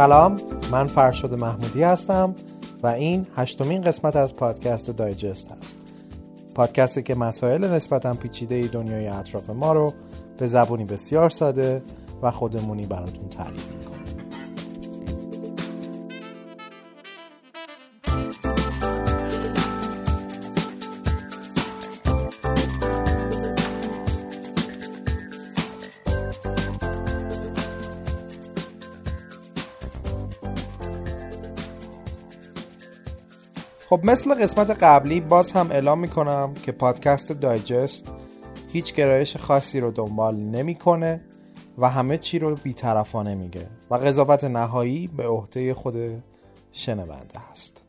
سلام من فرشاد محمودی هستم و این هشتمین قسمت از پادکست دایجست هست پادکستی که مسائل نسبتا پیچیده دنیای اطراف ما رو به زبونی بسیار ساده و خودمونی براتون تعریف خب مثل قسمت قبلی باز هم اعلام می‌کنم که پادکست دایجست هیچ گرایش خاصی رو دنبال نمی‌کنه و همه چی رو بیطرفانه میگه و قضاوت نهایی به عهده خود شنونده هست.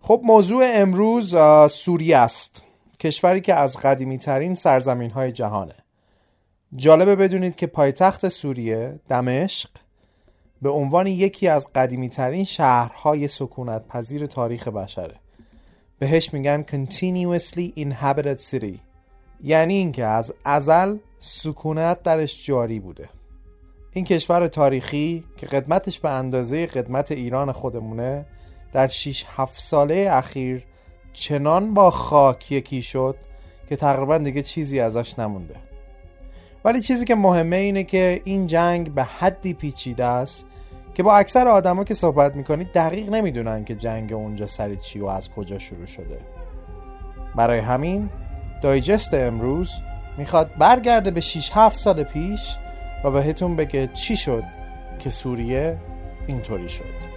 خب موضوع امروز سوریه است کشوری که از قدیمی ترین سرزمین های جهانه. جالبه بدونید که پایتخت سوریه دمشق به عنوان یکی از قدیمی ترین شهرهای سکونت پذیر تاریخ بشره. بهش میگن continuously inhabited city. یعنی اینکه از ازل سکونت درش جاری بوده. این کشور تاریخی که قدمتش به اندازه قدمت ایران خودمونه در 6 7 ساله اخیر چنان با خاک یکی شد که تقریبا دیگه چیزی ازش نمونده. ولی چیزی که مهمه اینه که این جنگ به حدی پیچیده است که با اکثر آدما که صحبت می‌کنید دقیق نمی‌دونن که جنگ اونجا سر چی و از کجا شروع شده. برای همین دایجست امروز می‌خواد برگرده به 6 7 سال پیش و بهتون بگه چی شد که سوریه اینطوری شد.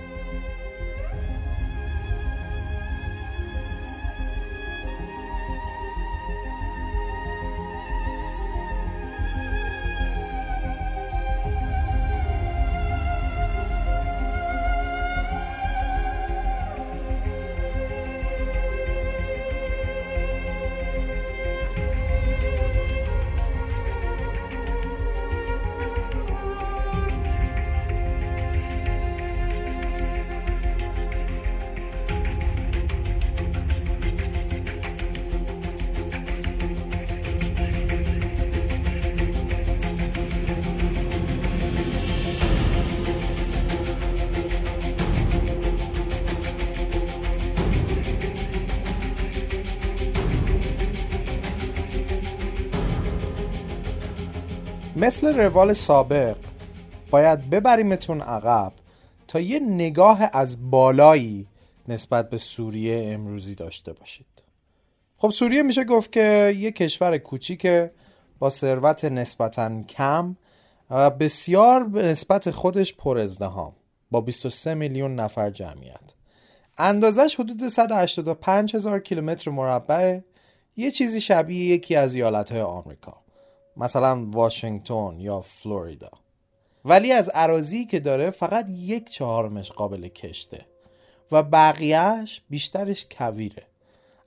مثل روال سابق باید ببریمتون عقب تا یه نگاه از بالایی نسبت به سوریه امروزی داشته باشید. خب سوریه میشه گفت که یه کشور کوچیکه با ثروت نسبتا کم و بسیار به نسبت خودش پر ازدهام با 23 میلیون نفر جمعیت. اندازش حدود 185 هزار کیلومتر مربع یه چیزی شبیه یکی از ایالتهای آمریکا. مثلا واشنگتن یا فلوریدا. ولی از عراضی که داره فقط یک چهارمش قابل کشته و بقیهش بیشترش کویره.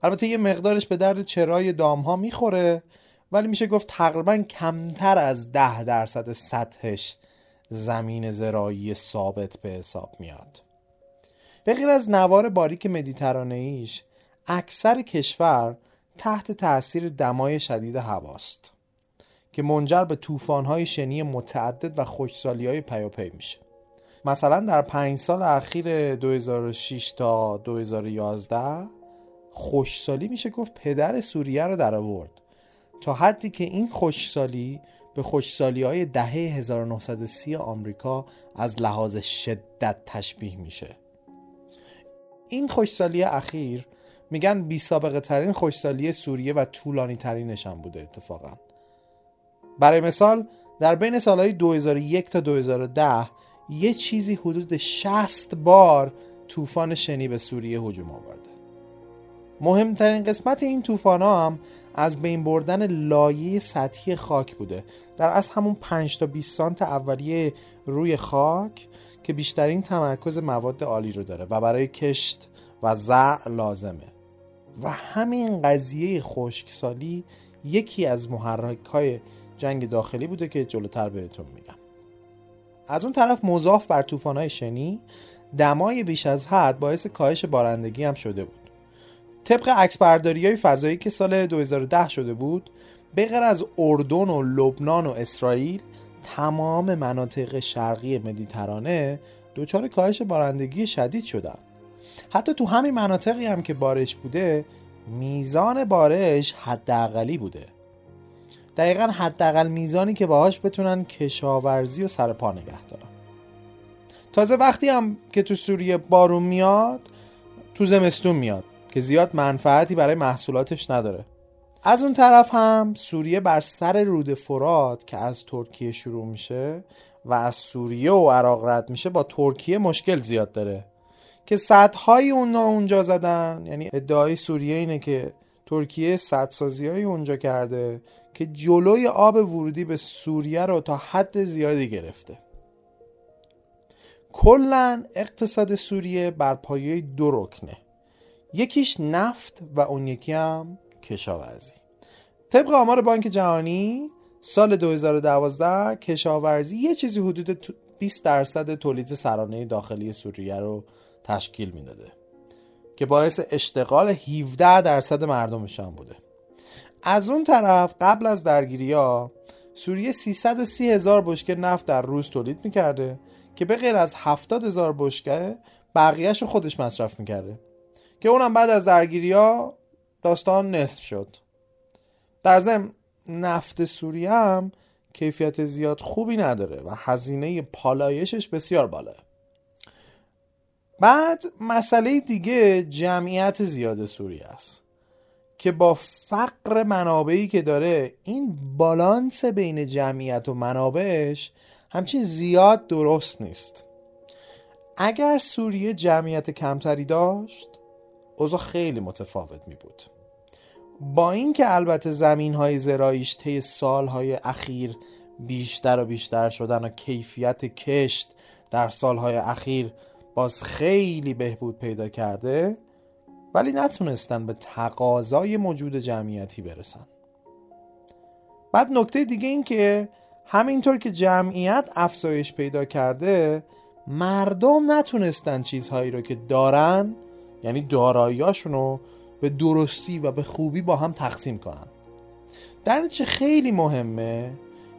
البته یه مقدارش به درد چرای دام ها می‌خوره ولی میشه گفت تقریبا کمتر از ده درصد سطحش زمین زراعی ثابت به حساب میاد. به غیر از نوار باریک مدیترانه ایش اکثر کشور تحت تاثیر دمای شدید هواست. که منجر به طوفان‌های شنی متعدد و خشکسالی‌های پیاپی میشه. مثلا در پنج سال اخیر 2006 تا 2011 خوشسالی میشه گفت پدر سوریه رو در آورد. تا حدی که این خوشسالی به خوشسالی های دهه 1930 آمریکا از لحاظ شدت تشبیه میشه. این خوشسالی اخیر میگن بی سابقه ترین خوشسالی سوریه و طولانی ترینش هم بوده اتفاقا. برای مثال در بین سالهای 2001 تا 2010 یه چیزی حدود 60 بار طوفان شنی به سوریه هجوم آورده. مهمترین قسمت این طوفان هم از بین بردن لایه سطحی خاک بوده. در از همون 5 تا 20 سانت اولیه روی خاک که بیشترین تمرکز مواد عالی رو داره و برای کشت و زرع لازمه. و همین قضیه خشکسالی یکی از محرک های جنگ داخلی بوده که جلوتر بهتون میگم. از اون طرف مضاف بر طوفان‌های شنی دمای بیش از حد باعث کاهش بارندگی هم شده بود. طبق عکسبرداری های فضایی که سال 2010 شده بود به غیر از اردن و لبنان و اسرائیل تمام مناطق شرقی مدیترانه دچار کاهش بارندگی شدید شدن. حتی تو همین مناطقی هم که بارش بوده میزان بارش حداقلی بوده. دقیقا حداقل میزانی که باهاش بتونن کشاورزی و سرپا نگه دارن. تازه وقتی هم که تو سوریه بارون میاد تو زمستون میاد که زیاد منفعتی برای محصولاتش نداره. از اون طرف هم سوریه بر سر رود فرات که از ترکیه شروع میشه و از سوریه و عراق رد میشه با ترکیه مشکل زیاد داره. که سدهای اونا اونجا زدن یعنی ادعای سوریه اینه که ترکیه سدسازی های اونجا کرده که جلوی آب ورودی به سوریه رو تا حد زیادی گرفته. کلا اقتصاد سوریه بر پایه دو رکنه. یکیش نفت و اون یکی هم کشاورزی. طبق آمار بانک جهانی سال 2012 کشاورزی یه چیزی حدود 20 درصد تولید سرانه داخلی سوریه رو تشکیل می‌داده که باعث اشتغال 17 درصد مردمش هم بوده. از اون طرف قبل از درگیری ها سوریه 330 هزار بشکه نفت در روز تولید می‌کرده که به غیر از 70 هزار بشکه بقیهش رو خودش مصرف می‌کرده که اونم بعد از درگیری ها داستان نصف شد. در ضمن نفت سوریه هم کیفیت زیاد خوبی نداره و هزینه پالایشش بسیار بالاه بعد مسئله دیگه جمعیت زیاد سوریه است. که با فقر منابعی که داره این بالانس بین جمعیت و منابعش همچین زیاد درست نیست. اگر سوریه جمعیت کمتری داشت اوضاع خیلی متفاوت می بود. با اینکه البته زمین های زراییش طی سالهای اخیر بیشتر و بیشتر شدن و کیفیت کشت در سالهای اخیر باز خیلی بهبود پیدا کرده ولی نتونستن به تقاضای موجود جمعیتی برسن. بعد نکته دیگه این که همینطور که جمعیت افزایش پیدا کرده مردم نتونستن چیزهایی رو که دارن یعنی داراییاشون رو به درستی و به خوبی با هم تقسیم کنن. در نتیجه خیلی مهمه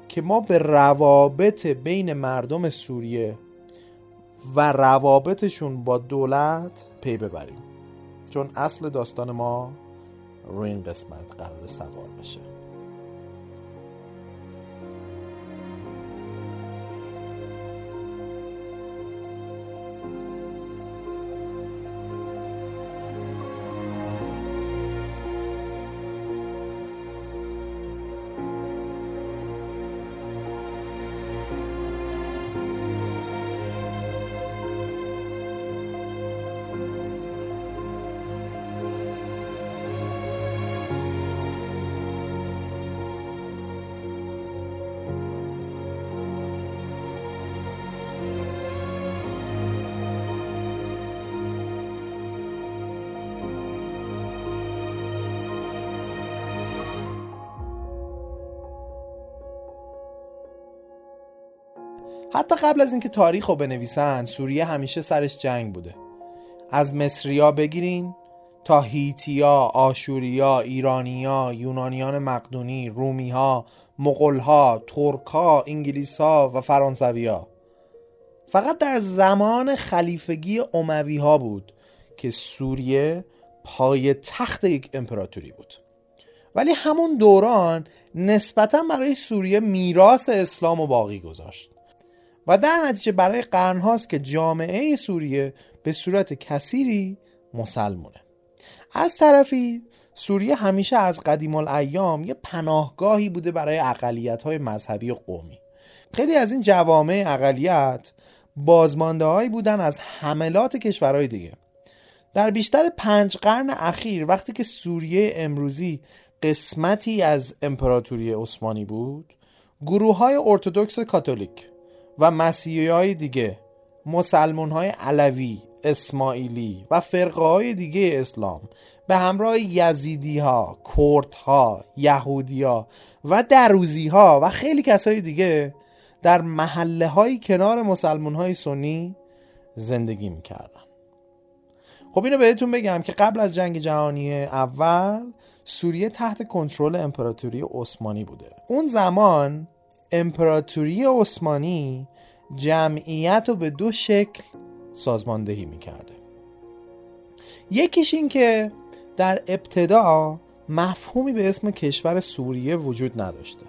که ما به روابط بین مردم سوریه و روابطشون با دولت پی ببریم. چون اصل داستان ما روی این قسمت قرار سوار بشه. حتی قبل از اینکه تاریخ رو بنویسن سوریه همیشه سرش جنگ بوده. از مصریا بگیرین تا هیتیا، آشوریا، ایرانیا، یونانیان مقدونی، رومیها، مغلها، ترکها، انگلیسها و فرانسویا فقط در زمان خلیفگی اموی ها بود که سوریه پای تخت یک امپراتوری بود. ولی همون دوران نسبتا برای سوریه میراث اسلام و باقی گذاشت. و در نتیجه برای قرنهاست که جامعه سوریه به صورت کثیری مسلمونه. از طرفی سوریه همیشه از قدیم الایام یه پناهگاهی بوده برای اقلیت های مذهبی و قومی. خیلی از این جوامع اقلیت بازمانده هایی بودن از حملات کشورهای دیگه. در بیشتر پنج قرن اخیر وقتی که سوریه امروزی قسمتی از امپراتوری عثمانی بود گروه های ارتودکس کاتولیک و مسیحی های دیگه مسلمون های علوی اسماعیلی و فرقه های دیگه اسلام به همراه یزیدی ها کرد ها یهودی ها و دروزی ها و خیلی کسای دیگه در محله های کنار مسلمون های سنی زندگی می‌کردن. خب اینو بهتون بگم که قبل از جنگ جهانی اول سوریه تحت کنترل امپراتوری عثمانی بوده. اون زمان امپراتوری عثمانی جمعیت رو به دو شکل سازماندهی می‌کرده. یکیش این که در ابتدا مفهومی به اسم کشور سوریه وجود نداشته.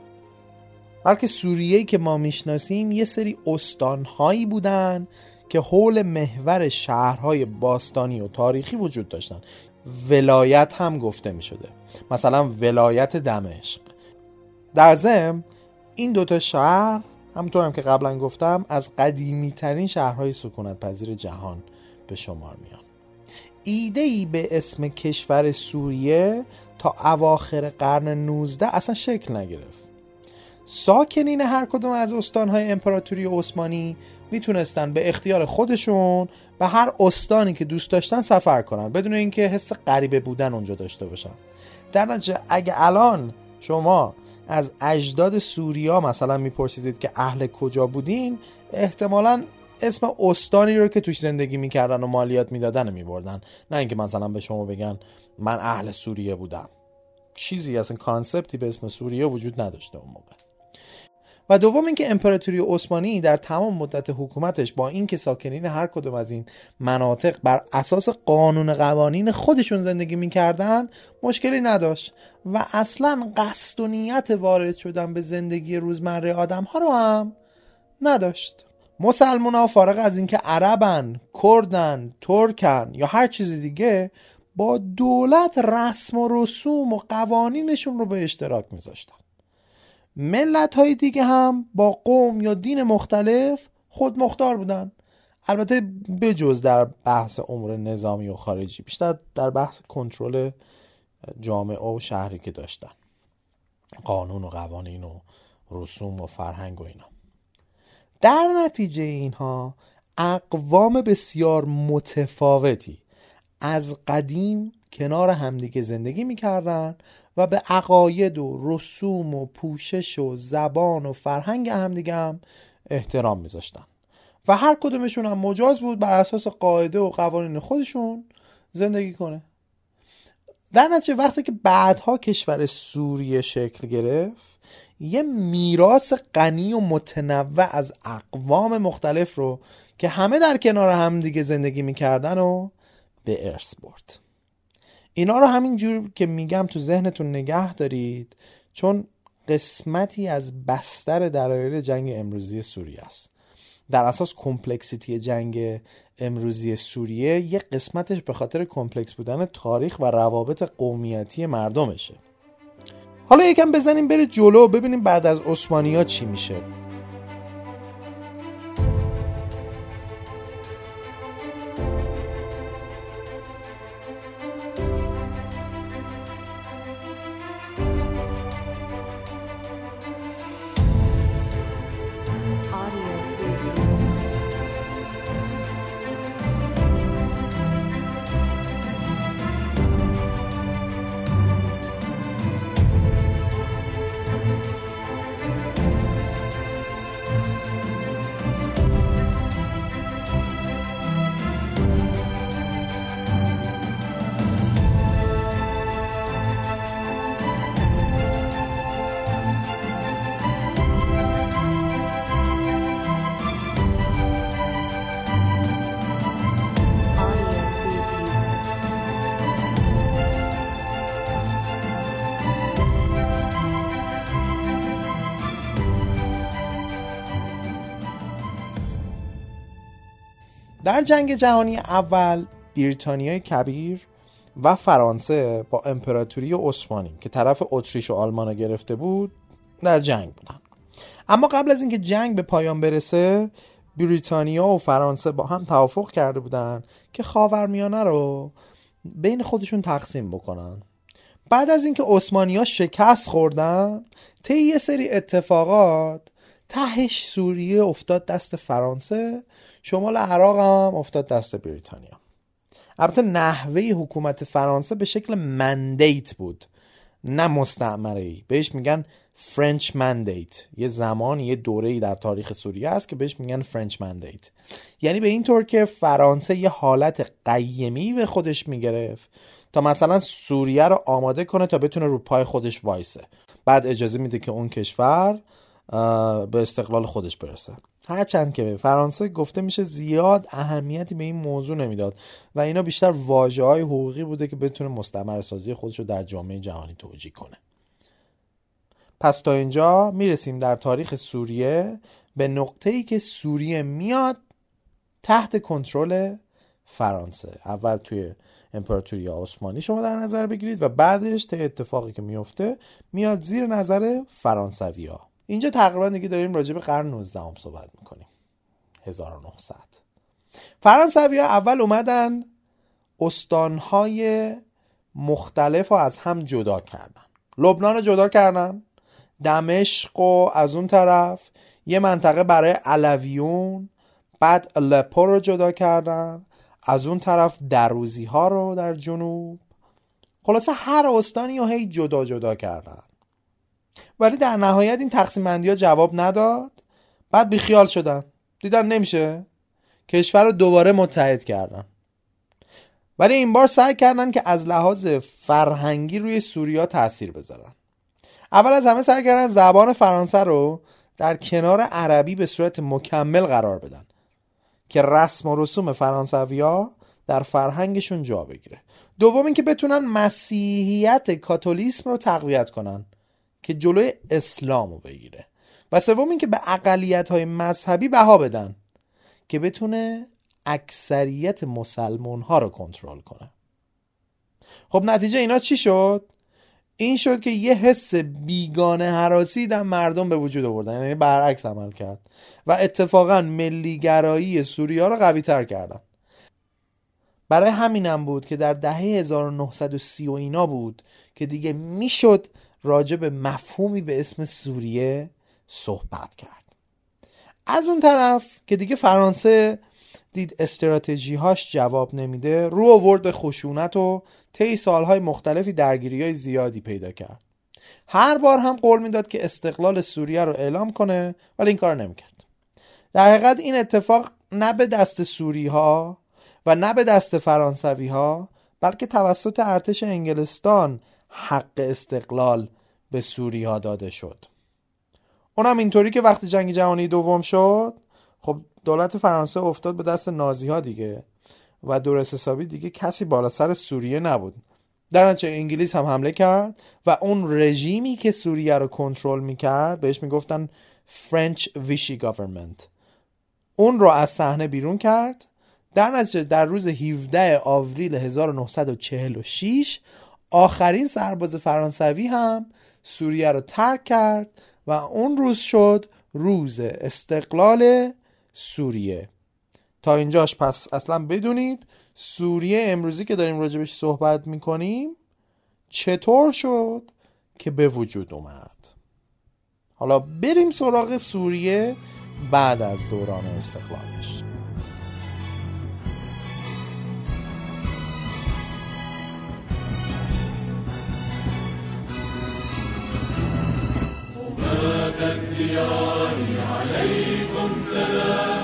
بلکه سوریه که ما می‌شناسیم یه سری استانهایی بودن که حول محور شهرهای باستانی و تاریخی وجود داشتن. ولایت هم گفته می شده مثلا ولایت دمشق. در ضمن این دوتا شهر همونطور هم که قبلا گفتم از قدیمی ترین شهرهای سکونت پذیر جهان به شمار میان. ایده ای به اسم کشور سوریه تا اواخر قرن 19 اصلا شکل نگرفت. ساکنین هر کدوم از استانهای امپراتوری عثمانی می‌تونستن به اختیار خودشون به هر استانی که دوست داشتن سفر کنن بدون اینکه حس غریبه بودن اونجا داشته باشن. در نتیجه اگه الان شما از اجداد سوریا مثلا میپرسیدید که اهل کجا بودین احتمالا اسم استانی رو که توش زندگی می‌کردن و مالیات می‌دادن میبردن. نه اینکه مثلا به شما بگن من اهل سوریه بودم. چیزی اصلا کانسپتی به اسم سوریه وجود نداشته اون موقع. و دوم اینکه امپراتوری عثمانی در تمام مدت حکومتش با اینکه ساکنین هر کدوم از این مناطق بر اساس قانون قوانین خودشون زندگی می‌کردن مشکلی نداشت و اصلا قصد و نیت وارد شدن به زندگی روزمره آدم ها رو هم نداشت. مسلمان ها فارغ از اینکه عربن، کردن، ترکن یا هر چیز دیگه با دولت رسم و رسوم و قوانینشون رو به اشتراک میذاشتن. ملت های دیگه هم با قوم یا دین مختلف خود مختار بودن. البته بجز در بحث امور نظامی و خارجی بیشتر در بحث کنترل جامعه و شهری که داشتن. قانون و قوانین و رسوم و فرهنگ و اینا. در نتیجه اینها اقوام بسیار متفاوتی از قدیم کنار همدیگه زندگی می‌کردن و به عقاید و رسوم و پوشش و زبان و فرهنگ همدیگه هم احترام میذاشتن. و هر کدومشون هم مجاز بود بر اساس قاعده و قوانین خودشون زندگی کنه. در نتیجه وقتی که بعدها کشور سوریه شکل گرفت یه میراث غنی و متنوع از اقوام مختلف رو که همه در کنار هم دیگه زندگی می‌کردن و به ارث برد. اینا رو همین جور که میگم تو ذهنتون نگه دارید چون قسمتی از بستر دلایل جنگ امروزی سوریه است. در اساس complexity جنگ امروزی سوریه یه قسمتش به خاطر complex بودن تاریخ و روابط قومیتی مردمشه. حالا یکم بزنیم بره جلو ببینیم بعد از عثمانی چی میشه. در جنگ جهانی اول بریتانیای کبیر و فرانسه با امپراتوری عثمانی که طرف اتریش و آلمان گرفته بود در جنگ بودن. اما قبل از اینکه جنگ به پایان برسه بریتانیا و فرانسه با هم توافق کرده بودن که خاورمیانه رو بین خودشون تقسیم بکنن. بعد از اینکه ها شکست خوردن طی یه سری اتفاقات تهش سوریه افتاد دست فرانسه شمال عراق هم افتاد دست بریتانیا. البته نحوه حکومت فرانسه به شکل mandate بود نه مستعمره ای بهش میگن French Mandate یه زمان یه دوره در تاریخ سوریه است که بهش میگن French Mandate یعنی به این طور که فرانسه یه حالت قیمی به خودش می‌گرفت تا مثلا سوریه رو آماده کنه تا بتونه رو پای خودش وایسه. بعد اجازه میده که اون کشور به استقلال خودش برسه. هرچند که فرانسه گفته میشه زیاد اهمیتی به این موضوع نمی‌داد و اینا بیشتر واجه های حقوقی بوده که بتونه مستمر سازی خودش رو در جامعه جهانی توجیه کنه. پس تا اینجا می‌رسیم در تاریخ سوریه. به نقطه ای که سوریه میاد تحت کنترل فرانسه. اول توی امپراتوری عثمانی شما در نظر بگیرید و بعدش تا اتفاقی که میفته میاد زیر نظر فرانسوی ها اینجا تقریبا دیگه داریم راجع به قرن 19 هم صحبت می‌کنیم. 1900 فرانسوی ها اول اومدن استانهای مختلف رو از هم جدا کردن. لبنان رو جدا کردن. دمشق و از اون طرف. یه منطقه برای علویون. بعد لپو رو جدا کردن. از اون طرف دروزی ها رو در جنوب. خلاصه هر استانی رو هی جدا جدا کردن. ولی در نهایت این تقسیم ها جواب نداد. بعد بیخیال شدن دیدن نمیشه. کشور رو دوباره متحد کردن ولی این بار سعی کردن که از لحاظ فرهنگی روی سوریا تاثیر بذارن. اول از همه سعی کردن زبان فرانسه رو در کنار عربی به صورت مکمل قرار بدن که رسم و رسوم فرانسویا در فرهنگشون جا بگیره. دوم اینکه بتونن مسیحیت کاتولیسم رو تقویت کنن. که جلوی اسلام رو بگیره. و سوم اینکه به اقلیت های مذهبی بها بدن که بتونه اکثریت مسلمون ها رو کنترل کنه. خب نتیجه اینا چی شد؟ این شد که یه حس بیگانه حراسی در مردم به وجود آوردن. یعنی برعکس عمل کرد. و اتفاقا ملیگرایی سوریا رو قوی تر کردن. برای همینم بود که در دهه 1930 و اینا بود که دیگه می‌شد راجع به مفهومی به اسم سوریه صحبت کرد. از اون طرف که دیگه فرانسه دید استراتژی هاش جواب نمیده رو آورد به خشونت و طی سالهای مختلفی درگیری های زیادی پیدا کرد. هر بار هم قول می‌داد که استقلال سوریه رو اعلام کنه ولی این کار نمی‌کرد. در حقیقت این اتفاق نه به دست سوری ها و نه به دست فرانسوی ها بلکه توسط ارتش انگلستان حق استقلال به سوری ها داده شد. اونم اینطوری که وقتی جنگ جهانی دوم شد خب دولت فرانسه افتاد به دست نازی ها دیگه و درست حسابی دیگه کسی بالا سر سوریه نبود. در نتیجه انگلیس هم حمله کرد و اون رژیمی که سوریه رو کنترل می‌کرد بهش می‌گفتن French Vichy government اون رو از صحنه بیرون کرد. در نتیجه در روز 17 آوریل 1946 آخرین سرباز فرانسوی هم سوریه رو ترک کرد و اون روز شد روز استقلال سوریه. تا اینجاش پس اصلا بدونید سوریه امروزی که داریم راجبش صحبت می‌کنیم چطور شد که به وجود اومد؟ حالا بریم سراغ سوریه بعد از دوران استقلالش. سادة الديار عليكم سلام.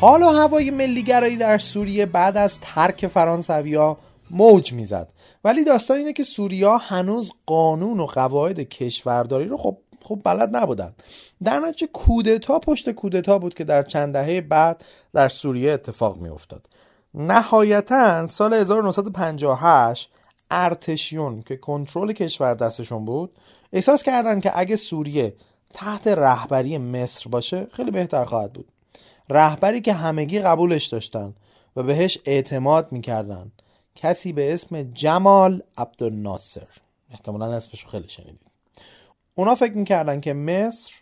حال و هوای ملیگرایی در سوریه بعد از ترک فرانسویا موج می‌زد. ولی داستان اینه که سوریا هنوز قانون و قواعد کشورداری رو خب خب بلد نبودن. در نتیجه کودتا پشت کودتا بود که در چند دهه بعد در سوریه اتفاق می افتاد نهایتا سال 1958 ارتشیون که کنترل کشور دستشون بود احساس کردن که اگه سوریه تحت رهبری مصر باشه خیلی بهتر خواهد بود. رهبری که همگی قبولش داشتن و بهش اعتماد می‌کردن. کسی به اسم جمال عبدالناصر. احتمالا اسمشو خیلی شنیدید. اونا فکر می‌کردن که مصر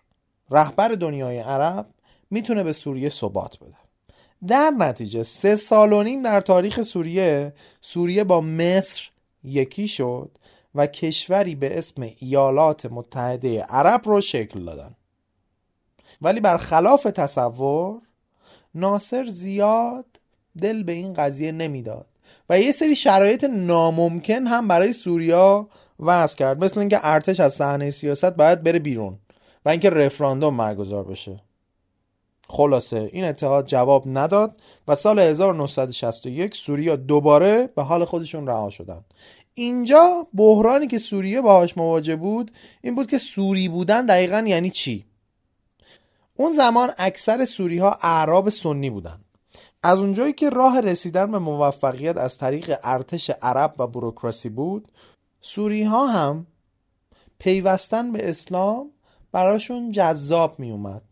رهبر دنیای عرب می‌تونه به سوریه ثبات بده. در نتیجه سه سال و نیم در تاریخ سوریه سوریه با مصر یکی شد و کشوری به اسم ایالات متحده عرب رو شکل دادن. ولی برخلاف تصور ناصر زیاد دل به این قضیه نمی‌داد. و یه سری شرایط ناممکن هم برای سوریا وضع کرد. مثل اینکه ارتش از صحنه سیاست باید بره بیرون و اینکه رفراندوم برگزار بشه. خلاصه این اتحاد جواب نداد و سال 1961 سوریا دوباره به حال خودشون رها شدن. اینجا بحرانی که سوریه باهاش مواجه بود این بود که سوری بودن دقیقا یعنی چی؟ اون زمان اکثر سوری ها اعراب سنی بودن. از اونجایی که راه رسیدن به موفقیت از طریق ارتش عرب و بروکراسی بود سوری ها هم پیوستن به اسلام براشون جذاب می اومد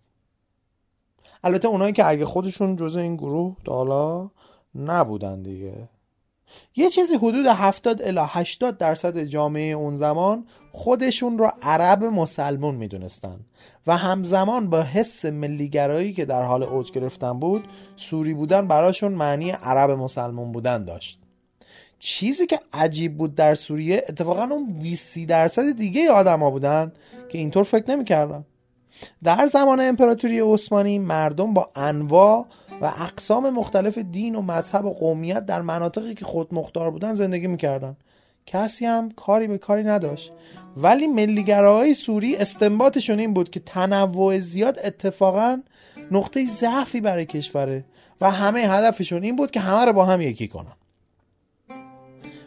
البته اونایی که اگه خودشون جزء این گروه دالا نبودن دیگه. یه چیزی حدود 70 الی 80 درصد جامعه اون زمان خودشون رو عرب مسلمون می‌دونستن و همزمان با حس ملیگرایی که در حال اوج گرفتن بود سوری بودن براشون معنی عرب مسلمون بودن داشت. چیزی که عجیب بود در سوریه اتفاقا اون 20 درصد دیگه آدما بودن که اینطور فکر نمی‌کردن. در زمان امپراتوری عثمانی مردم با انواع و اقسام مختلف دین و مذهب و قومیت در مناطقی که خود مختار بودن زندگی می‌کردن. کسی هم کاری به کاری نداشت. ولی ملیگراهای سوری استنباطشون این بود که تنوع زیاد اتفاقا نقطه ضعفی برای کشوره و همه هدفشون این بود که همه رو با هم یکی کنن.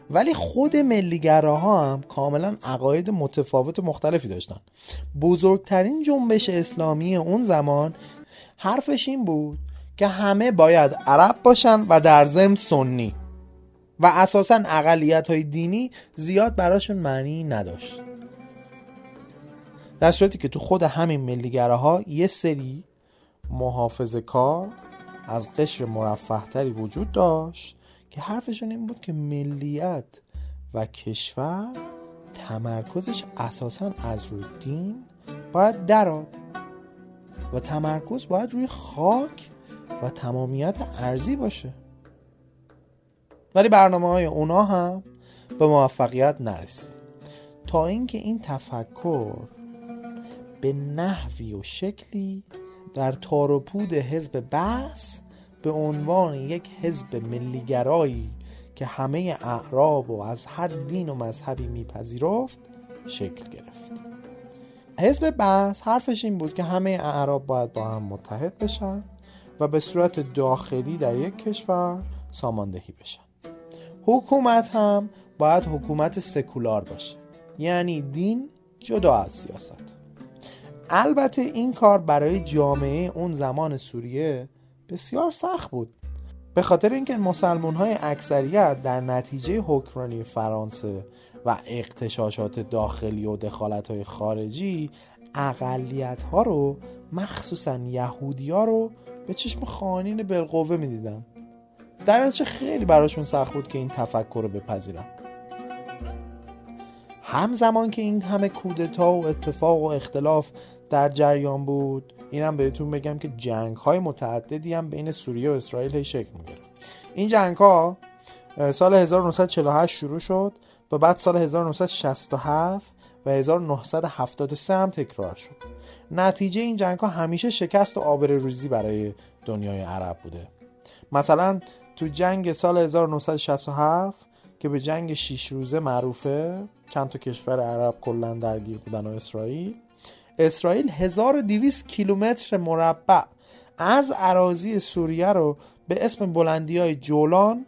ولی خود ملیگراها هم کاملا عقاید متفاوت مختلفی داشتن. بزرگترین جنبش اسلامی اون زمان حرفش این بود که همه باید عرب باشن و در ضمن سنی. و اساسا اقلیت های دینی زیاد براشون معنی نداشت. در صورتی که تو خود همین ملیگره ها یه سری محافظ کار از قشر مرفهتری وجود داشت که حرفشون این بود که ملیت و کشور تمرکزش اساسا از روی دین باید دراد و تمرکز باید روی خاک و تمامیت ارزی باشه. ولی برنامه های اونا هم به موفقیت نرسید تا اینکه این تفکر به نحوی و شکلی در تار و پود حزب بحث به عنوان یک حزب ملیگرایی که همه اعراب و از هر دین و مذهبی میپذیرفت شکل گرفت. حزب بحث حرفش این بود که همه اعراب باید با هم متحد بشن. و به صورت داخلی در یک کشور ساماندهی بشن. حکومت هم باید حکومت سکولار باشه یعنی دین جدا از سیاست. البته این کار برای جامعه اون زمان سوریه بسیار سخت بود. به خاطر اینکه مسلمان های اکثریت در نتیجه حکمرانی فرانسه و اقتشاشات داخلی و دخالت های خارجی اقلیت ها رو مخصوصا یهودی ها رو به چشم خانین بالقوه می‌دیدن در نتیجه خیلی براشون سخت بود که این تفکر رو بپذیرن. همزمان که این همه کودتا و اتفاق و اختلاف در جریان بود اینم بهتون بگم که جنگ های متعددی هم بین سوریه و اسرائیل هی شکل می‌گرفت. این جنگ ها سال 1948 شروع شد و بعد سال 1967 و 1973 هم تکرار شد. نتیجه این جنگ ها همیشه شکست و آبروریزی برای دنیای عرب بوده. مثلا تو جنگ سال 1967 که به جنگ شیش روزه معروفه چند تا کشور عرب کلا درگیر بودن و اسرائیل اسرائیل 1200 کیلومتر مربع از عراضی سوریه رو به اسم بلندی های جولان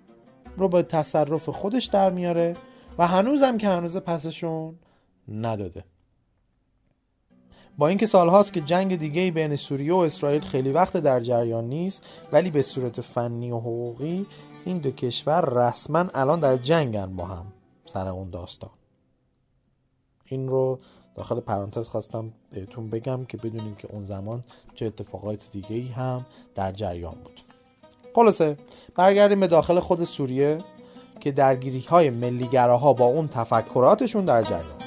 رو به تصرف خودش در میاره و هنوزم که هنوز پسشون نداده. با اینکه سالهاست که جنگ دیگه بین سوریه و اسرائیل خیلی وقت در جریان نیست ولی به صورت فنی و حقوقی این دو کشور رسما الان در جنگن با هم سر اون داستان. این رو داخل پرانتز خواستم بهتون بگم که بدونین که اون زمان چه اتفاقات دیگه ای هم در جریان بود. خلاصه برگردیم به داخل خود سوریه که درگیری های ملیگراها با اون تفکراتشون در جریان.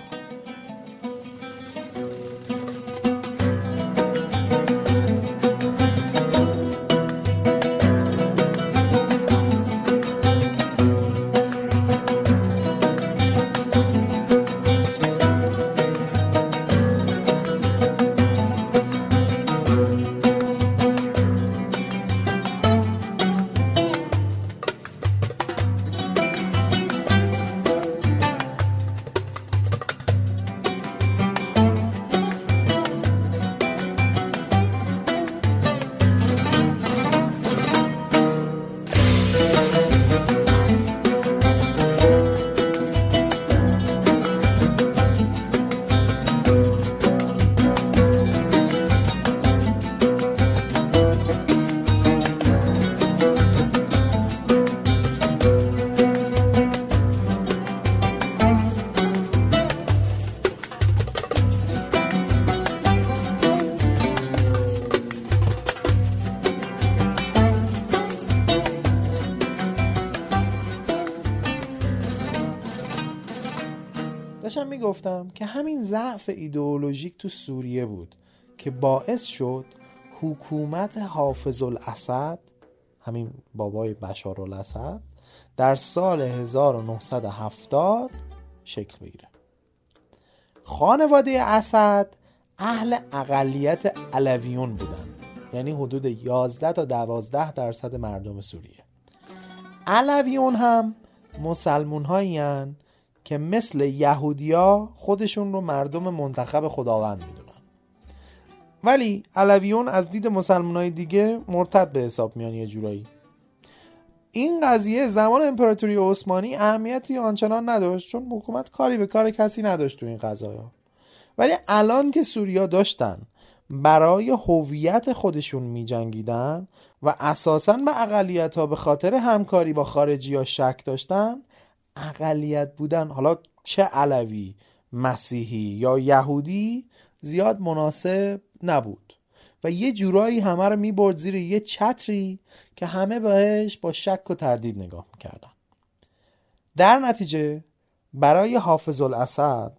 می‌گفتم که همین ضعف ایدئولوژیک تو سوریه بود که باعث شد حکومت حافظ الاسد همین بابای بشار الاسد در سال 1970 شکل بگیره. خانواده اسد اهل اقلیت علویون بودن. یعنی حدود 11 تا 12 درصد مردم سوریه. علویون هم مسلمون هایی که مثل یهودیا خودشون رو مردم منتخب خداوند می‌دونن. ولی علویون از دید مسلمان های دیگه مرتد به حساب میان یه جورایی. این قضیه زمان امپراتوری عثمانی اهمیتی آنچنان نداشت چون حکومت کاری به کار کسی نداشت تو این قضايا ولی الان که سوریا داشتن برای هویت خودشون می جنگیدن و اساسا به اقلیت ها به خاطر همکاری با خارجی ها شک داشتن اقلیت بودن. حالا چه علوی؟ مسیحی یا یهودی؟ زیاد مناسب نبود. و یه جورایی همه رو می‌برد زیر یه چتری که همه بهش با شک و تردید نگاه می‌کردن. در نتیجه برای حافظ الاسد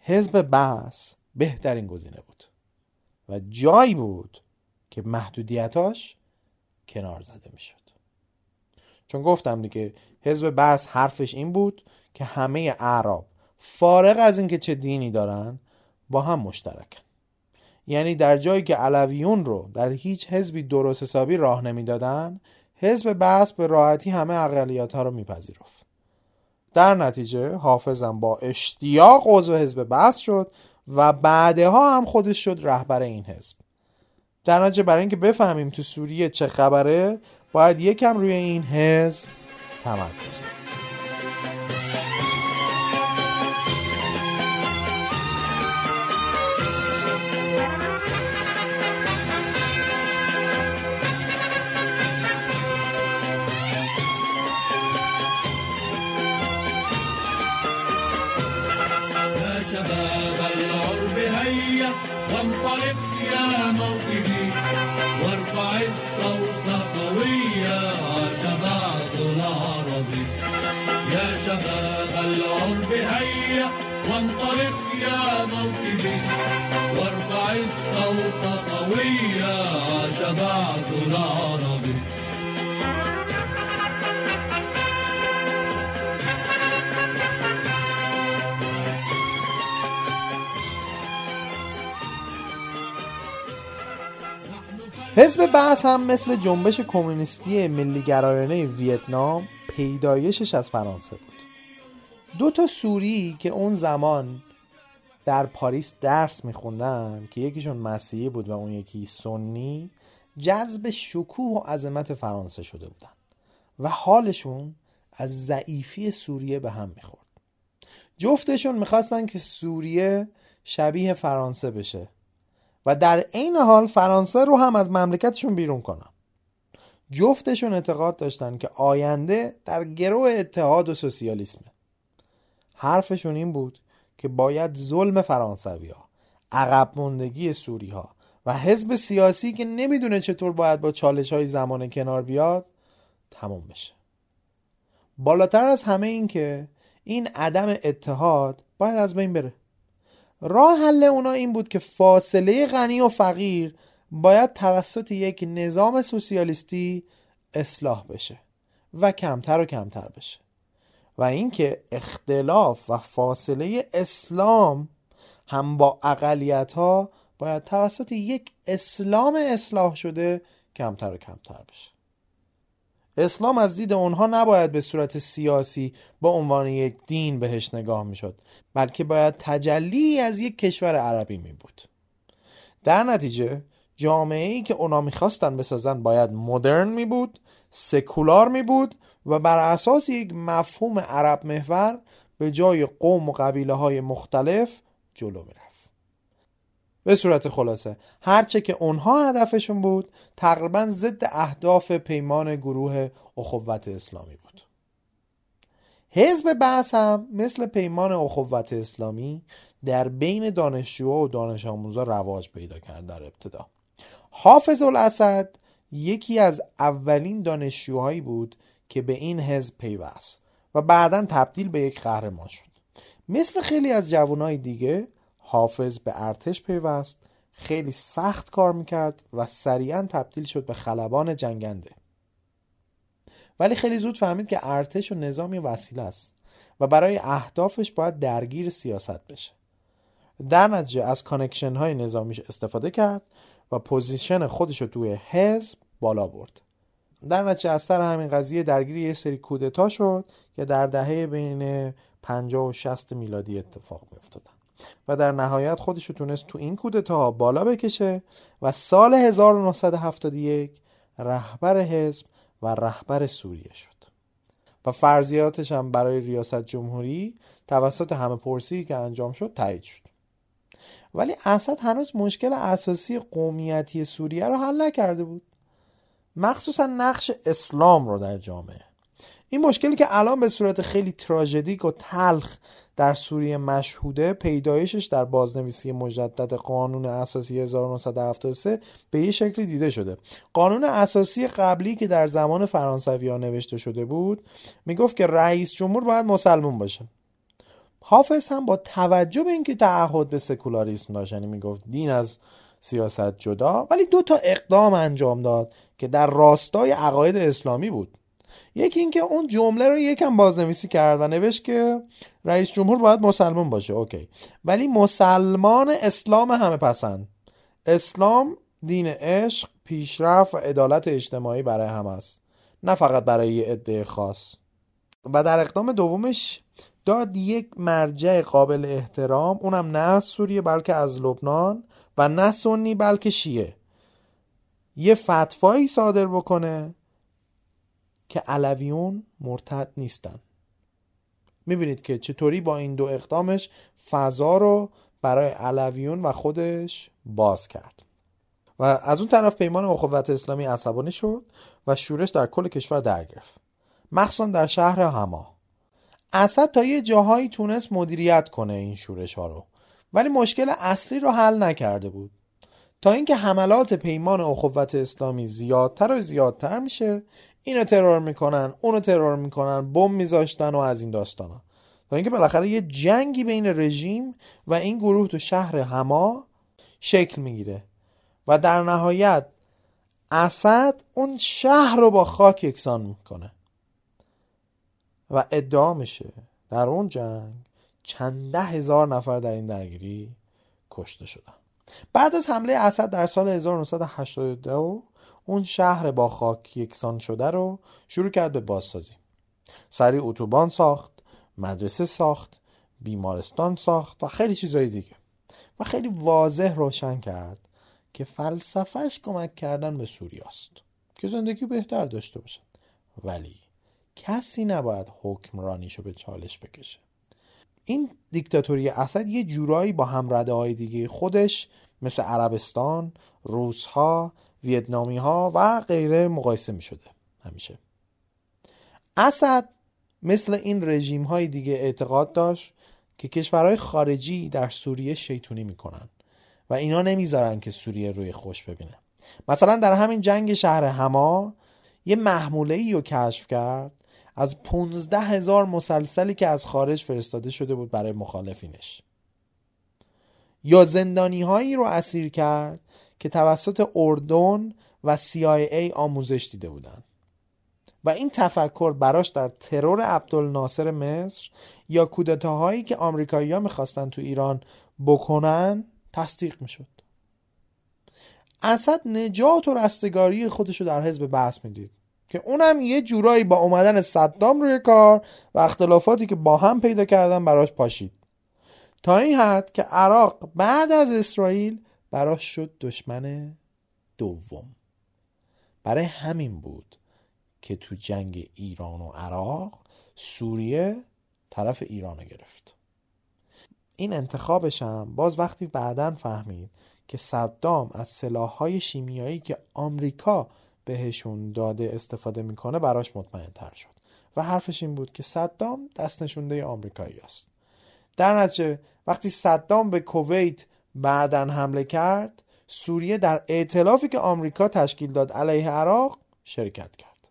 حزب بس بهترین گزینه بود و جایی بود که محدودیتاش کنار زده می‌شد. چون گفتم دیگه حزب بس حرفش این بود که همه اعراب فارغ از اینکه چه دینی دارن با هم مشترکن. یعنی در جایی که علویون رو در هیچ حزبی درست حسابی راه نمی‌دادن حزب بس به راحتی همه اقلیت ها رو میپذیرفت. در نتیجه حافظم با اشتیاق عضو حزب بس شد و بعدها هم خودش شد رهبر این حزب. در نتیجه برای اینکه بفهمیم تو سوریه چه خبره باید یکم روی این حزب تمرکز کنیم حزب بعث هم مثل جنبش کمونیستی ملیگرایانه ویتنام پیدایشش از فرانسه بود. دو تا سوری که اون زمان در پاریس درس میخوندن که یکیشون مسیحی بود و اون یکی سنی جذب شکوه و عظمت فرانسه شده بودن و حالشون از ضعیفی سوریه به هم می‌خورد. جفتشون می‌خواستن که سوریه شبیه فرانسه بشه. و در عین حال فرانسه رو هم از مملکتشون بیرون کنن. جفتشون اعتقاد داشتن که آینده در گروه اتحاد و سوسیالیسمه. حرفشون این بود که باید ظلم فرانسوی ها عقب مندگی سوری ها و حزب سیاسی که نمی‌دونه چطور باید با چالش های زمان کنار بیاد تموم بشه. بالاتر از همه این که این عدم اتحاد باید از بین بره. راه حل اونا این بود که فاصله غنی و فقیر باید توسط یک نظام سوسیالیستی اصلاح بشه و کمتر و کمتر بشه. و اینکه اختلاف و فاصله اسلام هم با اقلیت ها باید توسط یک اسلام اصلاح شده کمتر و کمتر بشه. اسلام از دید اونها نباید به صورت سیاسی با عنوان یک دین بهش نگاه می‌شد بلکه باید تجلی از یک کشور عربی می بود در نتیجه جامعه ای که اونا می‌خواستن بسازن باید مدرن می بود سکولار می بود و بر اساس یک مفهوم عرب محور به جای قوم و قبیله های مختلف جلو می رفت به صورت خلاصه. هرچه که اونها هدفشون بود تقریبا ضد اهداف پیمان گروه اخوت اسلامی بود. حزب بحث هم مثل پیمان اخوت اسلامی در بین دانشجوها و دانش آموزا رواج پیدا کرد در ابتدا. حافظ الاسد یکی از اولین دانشجوهایی بود که به این حزب پیوست و بعدا تبدیل به یک قهرمان شد. مثل خیلی از جوانای دیگه حافظ به ارتش پیوست خیلی سخت کار می‌کرد و سریعا تبدیل شد به خلبان جنگنده. ولی خیلی زود فهمید که ارتش و نظامی وسیله است و برای اهدافش باید درگیر سیاست بشه. در نتیجه از connection های نظامیش استفاده کرد و position خودش رو توی حزب بالا برد. در نتیجه از سر همین قضیه درگیر یه سری کودتا شد که در دهه بین 50 و 60 میلادی اتفاق می و در نهایت خودش رو تونست تو این کودتا بالا بکشه و سال 1971 رهبر حزب و رهبر سوریه شد. و فرضیاتش هم برای ریاست جمهوری توسط همه پرسی که انجام شد تایید شد. ولی اسد هنوز مشکل اساسی قومیتی سوریه رو حل نکرده بود. مخصوصا نقش اسلام رو در جامعه. این مشکلی که الان به صورت خیلی تراژدیک و تلخ در سوریه مشهوده پیدایشش در بازنویسی مجدد قانون اساسی 1973 به یه شکلی دیده شده. قانون اساسی قبلی که در زمان فرانسوی ها نوشته شده بود می‌گفت که رئیس جمهور باید مسلمون باشه. حافظ هم با توجه به اینکه تعهد به سکولاریسم داشت یعنی می‌گفت دین از سیاست جدا ولی دو تا اقدام انجام داد که در راستای عقاید اسلامی بود. یکی اینکه اون جمله رو یکم بازنویسی کرد و نوشت که رئیس جمهور باید مسلمان باشه. اوکی. ولی مسلمان اسلام همه پسند. اسلام دین عشق پیشرفت و عدالت اجتماعی برای همه است. نه فقط برای یه عده خاص. و در اقدام دومش داد یک مرجع قابل احترام. اونم نه از سوریه بلکه از لبنان و نه سنی بلکه شیعه. یه فتوایی صادر بکنه. که علویون مرتد نیستن. می‌بینید که چطوری با این دو اقدامش فضا رو برای علویون و خودش باز کرد. و از اون طرف پیمان اخوت اسلامی عصبانی شد و شورش در کل کشور در گرفت. مخصوصا در شهر هما. اسد تا یه جاهایی تونست مدیریت کنه این شورش ها رو. ولی مشکل اصلی رو حل نکرده بود. تا اینکه حملات پیمان اخوت اسلامی زیادتر و زیادتر میشه اینو ترور می‌کنن اونو ترور می‌کنن بم میذاشتن و از این داستانا. تا اینکه بالاخره یه جنگی بین رژیم و این گروه تو شهر هما شکل می‌گیره. و در نهایت اسد اون شهر رو با خاک یکسان می‌کنه. و ادعا میشه در اون جنگ چنده هزار نفر در این درگیری کشته شدن. بعد از حمله اسد در سال 1982 اون شهر با خاک یکسان شده رو شروع کرد به بازسازی. سریع اتوبان ساخت مدرسه ساخت بیمارستان ساخت و خیلی چیزهای دیگه. و خیلی واضح روشن کرد که فلسفهش کمک کردن به سوریاست که زندگی بهتر داشته باشد. ولی کسی نباید حکمرانیشو به چالش بکشه. این دیکتاتوری اسد یه جورایی با همرده های دیگه خودش مثل عربستان، روسها، ویتنامی ها و غیره مقایسه می شده همیشه. اسد مثل این رژیم های دیگه اعتقاد داشت که کشورهای خارجی در سوریه شیطونی می‌کنن و اینا نمی‌ذارن که سوریه روی خوش ببینه. مثلا در همین جنگ شهر هما یه محموله ای رو کشف کرد. از 15 هزار مسلسلی که از خارج فرستاده شده بود برای مخالفینش. یا زندانی هایی رو اسیر کرد که توسط اردن و CIA آموزش دیده بودند و این تفکر براش در ترور عبدالناصر مصر یا کودتاهایی که آمریکایی‌ها می‌خواستن تو ایران بکنن تصدیق می‌شد. اسد نجات و رستگاری خودش رو در حزب بحث می‌دید که اونم یه جورایی با اومدن صدام روی کار و اختلافاتی که با هم پیدا کردن براش پاشید. تا این حد که عراق بعد از اسرائیل براش شد دشمن دوم. برای همین بود که تو جنگ ایران و عراق سوریه طرف ایران گرفت. این انتخابش هم باز وقتی بعدا فهمید که صدام از سلاحهای شیمیایی که آمریکا بهشون داده استفاده می‌کنه براش مطمئن تر شد و حرفش این بود که صدام دست نشونده آمریکایی است. در نتیجه وقتی صدام به کویت بعدا حمله کرد سوریه در ائتلافی که آمریکا تشکیل داد علیه عراق شرکت کرد.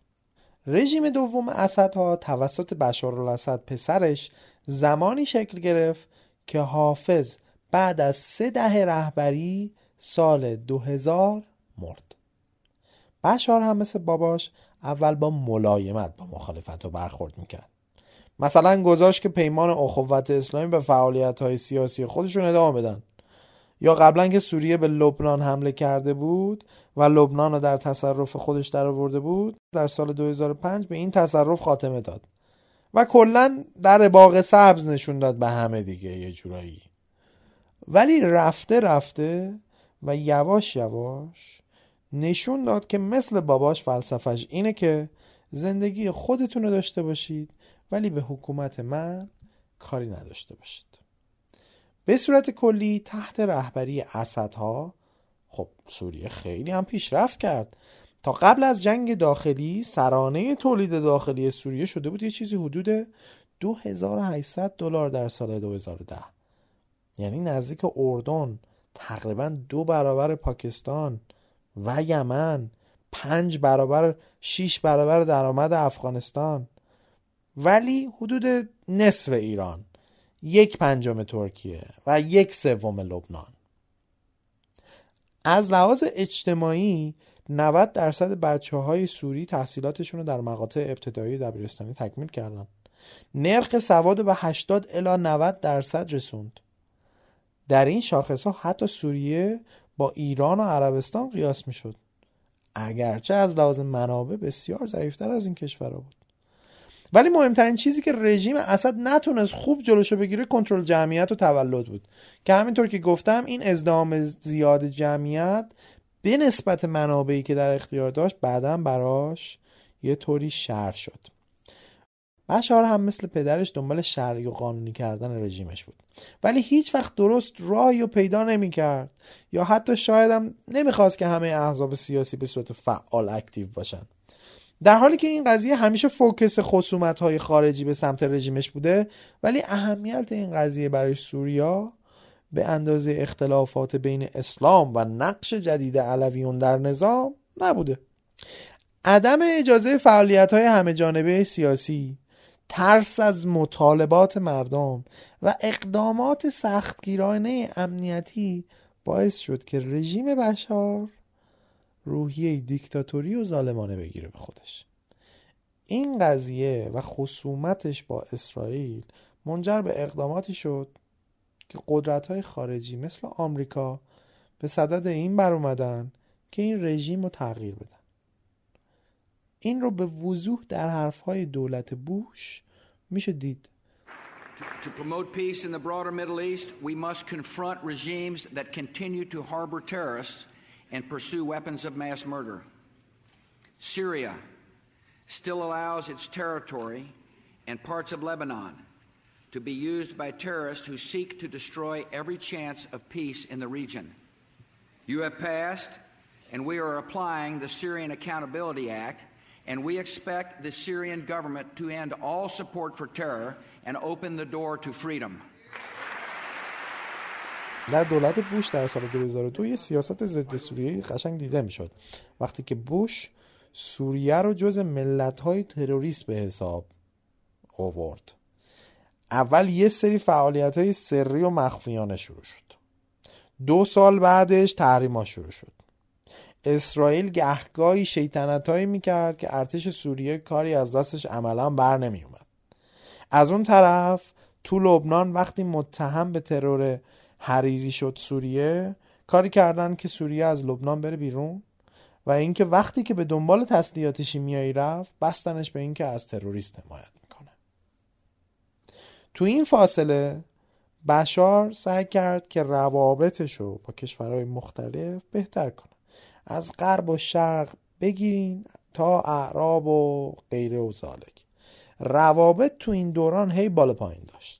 رژیم دوم اسدها توسط بشارالاسد پسرش زمانی شکل گرفت که حافظ بعد از سه دهه رهبری سال 2000 مرد. بشار هم مثل باباش اول با ملایمت با مخالفت رو برخورد می‌کرد. مثلا گذاشت که پیمان اخوت اسلامی به فعالیت های سیاسی خودشون ادامه بدن. یا قبلا که سوریه به لبنان حمله کرده بود و لبنان رو در تصرف خودش در آورده بود در سال 2005 به این تصرف خاتمه داد. و کلا در باغ سبز نشون داد به همه دیگه یه جورایی. ولی رفته رفته و یواش یواش نشون داد که مثل باباش فلسفش اینه که زندگی خودتون رو داشته باشید ولی به حکومت من کاری نداشته باشید. به صورت کلی تحت رهبری اسدها خب سوریه خیلی هم پیشرفت کرد. تا قبل از جنگ داخلی سرانه تولید داخلی سوریه شده بود یه چیزی حدود 2800 دلار در سال 2010 یعنی نزدیک اردن تقریبا دو برابر پاکستان و یمن پنج برابر شیش برابر درآمد افغانستان. ولی حدود نصف ایران. یک پنجم ترکیه و یک سوم لبنان. از لحاظ اجتماعی 90 درصد بچه های سوری تحصیلاتشون رو در مقاطع ابتدایی دبیرستانی تکمیل کردن. نرخ سواد به 80 الا 90 درصد رسوند. در این شاخص ها حتی سوریه با ایران و عربستان قیاس می شد اگرچه از لحاظ منابع بسیار ضعیفتر از این کشورها بود. ولی مهمترین چیزی که رژیم اسد نتونست خوب جلوشو بگیره کنترل جمعیت و تولد بود. که همینطور که گفتم این ازدهام زیاد جمعیت به نسبت منابعی که در اختیار داشت بعدا براش یه طوری شر شد. بشار هم مثل پدرش دنبال شرعی و قانونی کردن رژیمش بود. ولی هیچ وقت درست راهی رو پیدا نمی‌کرد. یا حتی شاید هم نمی‌خواست که همه احزاب سیاسی به صورت فعال اکتیو باشن. در حالی که این قضیه همیشه فوکس خصومت های خارجی به سمت رژیمش بوده ولی اهمیت این قضیه برای سوریا به اندازه اختلافات بین اسلام و نقش جدید علویون در نظام نبوده. عدم اجازه فعالیت های همه جانبه سیاسی ترس از مطالبات مردم و اقدامات سختگیرانه امنیتی باعث شد که رژیم بشار روحیه دیکتاتوری و ظالمانه بگیره به خودش. این قضیه و خصومتش با اسرائیل منجر به اقداماتی شد که قدرت های خارجی مثل آمریکا به صدد این بر اومدن که این رژیم رو تغییر بدن. این رو به وضوح در حرف های دولت بوش میشه دید. To promote peace in the broader Middle East, we must confront regimes that continue to harbor terrorists and pursue weapons of mass murder. Syria still allows its territory and parts of Lebanon to be used by terrorists who seek to destroy every chance of peace in the region. You have passed, and we are applying the Syrian Accountability Act, and we expect the Syrian government to end all support for terror and open the door to freedom. در دولت بوش در سال 2002 یه سیاست ضد سوریه قشنگ دیده می‌شد. وقتی که بوش سوریه رو جز ملت های تروریست به حساب اوورد اول یه سری فعالیت های سری و مخفیانه شروع شد. دو سال بعدش تحریما شروع شد. اسرائیل گهگاهی شیطنت هایی می‌کرد که ارتش سوریه کاری از دستش عملا بر نمی اومد. از اون طرف تو لبنان وقتی متهم به ترور حریری شد سوریه کاری کردن که سوریه از لبنان بره بیرون و اینکه وقتی که به دنبال تسلیحات شیمیایی رفت بستنش به اینکه از تروریست حمایت می‌کنه. تو این فاصله بشار سعی کرد که روابطش رو با کشورهای مختلف بهتر کنه. از غرب و شرق بگیرین تا اعراب و غیره و زالک. روابط تو این دوران هی بالا پایین داشت.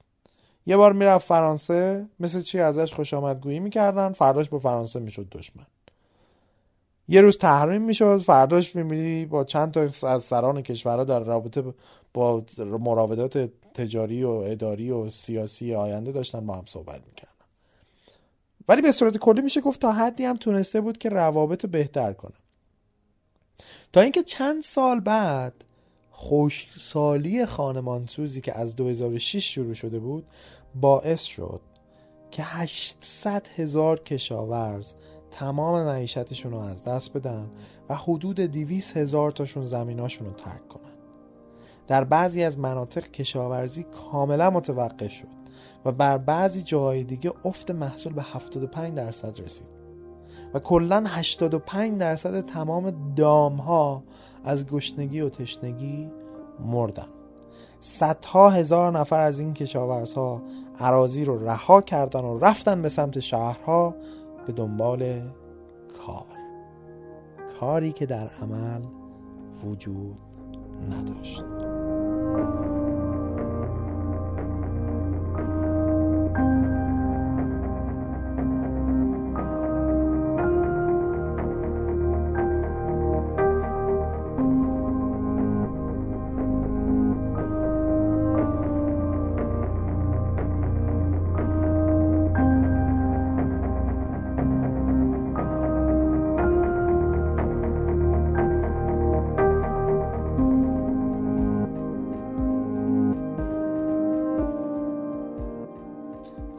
یه بار می‌رفت فرانسه مثل چی ازش خوش آمدگویی می‌کردن؟ فرداش با فرانسه می‌شد دشمن. یه روز تحریم می‌شد فرداش می‌بینی با چند تا از سران کشورها در رابطه با مراودات تجاری و اداری و سیاسی آینده داشتن با هم صحبت می‌کردن. ولی به صورت کلی میشه گفت تا حدی هم تونسته بود که روابط رو بهتر کنه. تا اینکه چند سال بعد خوشسالی خانمانسوزی که از 2006 شروع شده بود باعث شد که 800 هزار کشاورز تمام معیشتشون رو از دست بدن و حدود 200 هزار تاشون زمیناشون رو ترک کنن. در بعضی از مناطق کشاورزی کاملا متوقف شد و بر بعضی جاهای دیگه افت محصول به 75 درصد رسید و کلا 85 درصد تمام دام ها از گشنگی و تشنگی مردن. صدها هزار نفر از این کشاورزها عراضی رو رها کردن و رفتن به سمت شهرها به دنبال کار. کاری که در عمل وجود نداشت.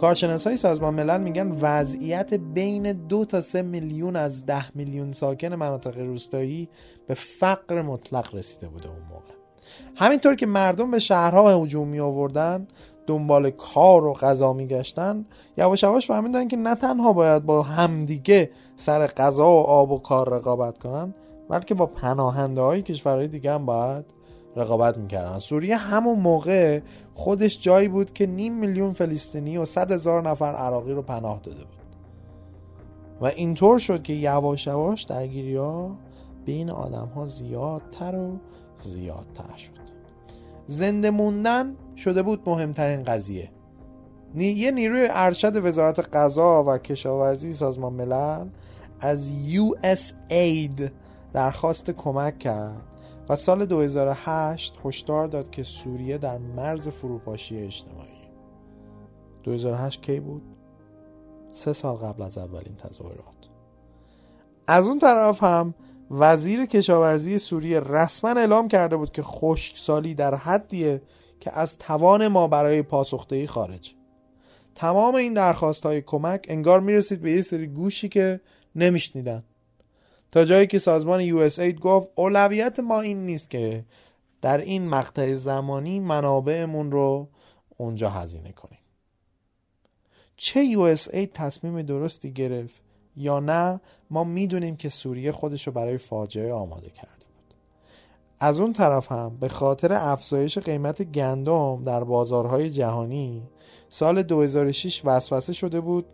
کارشناس های سازمان ملل میگن وضعیت بین دو تا سه میلیون از ده میلیون ساکن مناطق روستایی به فقر مطلق رسیده بوده اون موقع. همینطور که مردم به شهرها هجوم می آوردن دنبال کار و غذا میگشتن یواش یواش فهمیدن که نه تنها باید با همدیگه سر غذا و آب و کار رقابت کنن بلکه با پناهنده های کشورهای دیگه هم باید رقابت می‌کردن. سوریه همون موقع خودش جایی بود که نیم میلیون فلسطینی و صد هزار نفر عراقی رو پناه داده بود. و اینطور شد که یواش یواش درگیری ها بین آدم ها زیادتر و زیادتر شد. زنده موندن شده بود مهمترین قضیه. یه نیروی ارشد وزارت غذا و کشاورزی سازمان ملل از USAID درخواست کمک کرد. و سال 2008 هشدار داد که سوریه در مرز فروپاشی اجتماعی. 2008 کی بود؟ سه سال قبل از اولین تظاهرات. از اون طرف هم وزیر کشاورزی سوریه رسما اعلام کرده بود که خشکسالی در حدیه که از توان ما برای پاسخدهی خارج. تمام این درخواست های کمک انگار می‌رسید به یه سری گوشی که نمیشنیدن. تا جایی که سازمان USAID گفت اولویت ما این نیست که در این مقطع زمانی منابعمون رو اونجا هزینه کنیم. چه USAID تصمیم درستی گرفت یا نه ما می‌دونیم که سوریه خودش رو برای فاجعه آماده کرده بود. از اون طرف هم به خاطر افزایش قیمت گندم در بازارهای جهانی سال 2006 وسوسه شده بود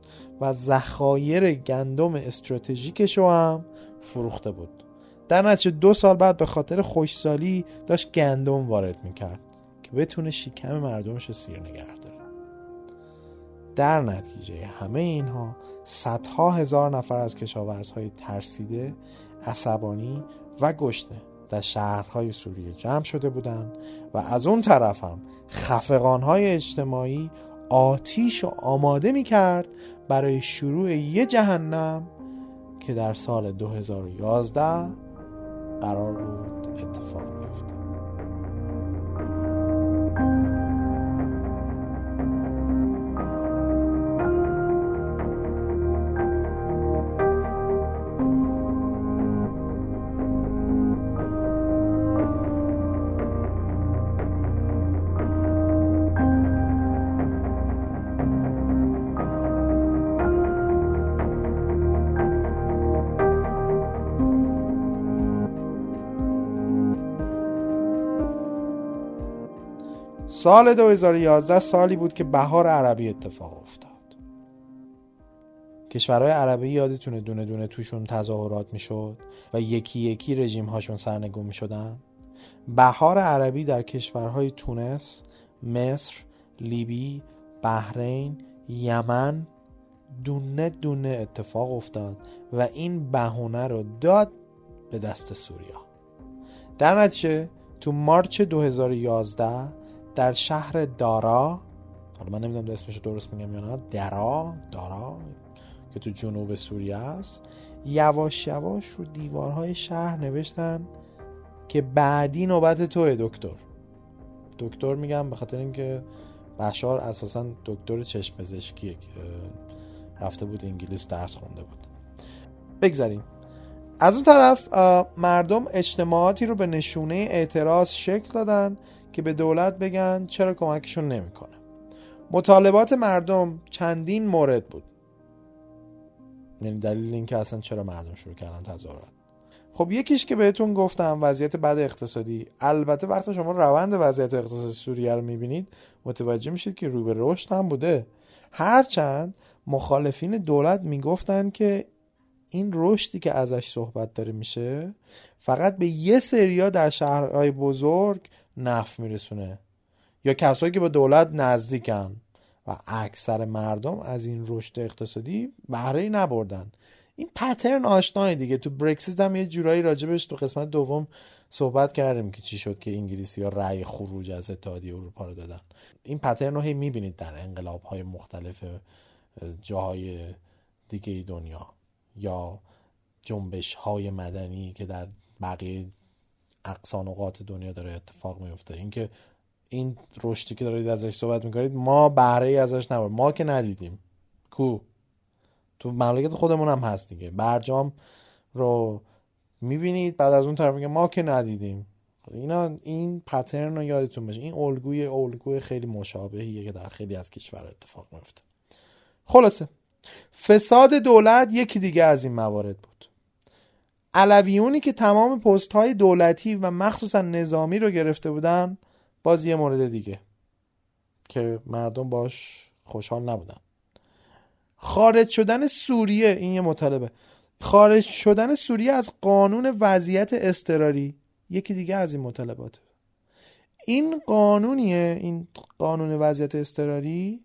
و ذخایر گندم استراتژیکش هم فروخته بود. در نتیجه دو سال بعد به خاطر خوشسالی داشت گندم وارد می‌کرد که بتونه شکم مردمش رو سیر نگه داره. در نتیجه همه اینها صدها هزار نفر از کشاورزهای ترسیده عصبانی و گشنه در شهرهای سوریه جمع شده بودند و از اون طرف هم خفقانهای اجتماعی آتیش و آماده می کرد برای شروع یه جهنم که در سال 2011 قرار بود اتفاق سال 2011 سالی بود که بهار عربی اتفاق افتاد. کشورهای عربی یادتونه دونه دونه توشون تظاهرات می‌شد و یکی یکی رژیم هاشون سرنگون می‌شدن. بهار عربی در کشورهای تونس، مصر، لیبی، بحرین، یمن دونه دونه اتفاق افتاد و این بهونه رو داد به دست سوریا. در نتیجه تو مارچ 2011 در شهر دارا حالا من نمی‌دونم اسمش درست میگم یا نه درا دارا که تو جنوب سوریه است. یواش یواش رو دیوارهای شهر نوشتن که بعدی نوبت توه دکتر. دکتر میگم به خاطر اینکه بشار اساسا دکتر چشم پزشکیه که رفته بود انگلیس درس خونده بود. بگذاریم. از اون طرف مردم اجتماعاتی رو به نشونه اعتراض شکل دادن که به دولت بگن چرا کمکشون نمی‌کنه. مطالبات مردم چندین مورد بود. یعنی دلیل اینکه اصلا چرا مردم شروع کردن تظاهرات. خب یکیش که بهتون گفتم وضعیت بد اقتصادی. البته وقتی شما روند وضعیت اقتصادی سوریه رو می‌بینید متوجه میشید که رو به رشد هم بوده. هرچند مخالفین دولت می‌گفتن که این رشدی که ازش صحبت داره میشه فقط به یه سریا در شهرهای بزرگ نف میرسونه. یا کسایی که به دولت نزدیکن و اکثر مردم از این رشد اقتصادی بهره نبردن. این پترن آشنایی دیگه. تو برکسیت هم یه جورایی راجبش تو قسمت دوم صحبت کردیم که چی شد که انگلیسی ها رأی خروج از اتحادیه اروپا رو دادن. این پترن رو هی می‌بینید در انقلاب های مختلف جاهای دیگه دنیا. یا جنبش های مدنی که در بقیه اقصانقات دنیا داره اتفاق میفته. اینکه این رشدی که دارید ازش صحبت می‌کنید ما بهره ای ازش نبود. ما که ندیدیم. کو؟ تو مملکت خودمون هم هست دیگه. برجام رو می‌بینید بعد از اون طرف میگه ما که ندیدیم. اینا این پترن رو یادتون باشه. این الگوی الگوی خیلی مشابهیه که در خیلی از کشور اتفاق میفته خلاصه. فساد دولت یکی دیگه از این موارد بود. علویونی که تمام پست های دولتی و مخصوصا نظامی رو گرفته بودن باز یه مورد دیگه که مردم باش خوشحال نبودن. خارج شدن سوریه این یه مطالبه. خارج شدن سوریه از قانون وضعیت اضطراری یکی دیگه از این مطالبات. این قانونیه این قانون وضعیت اضطراری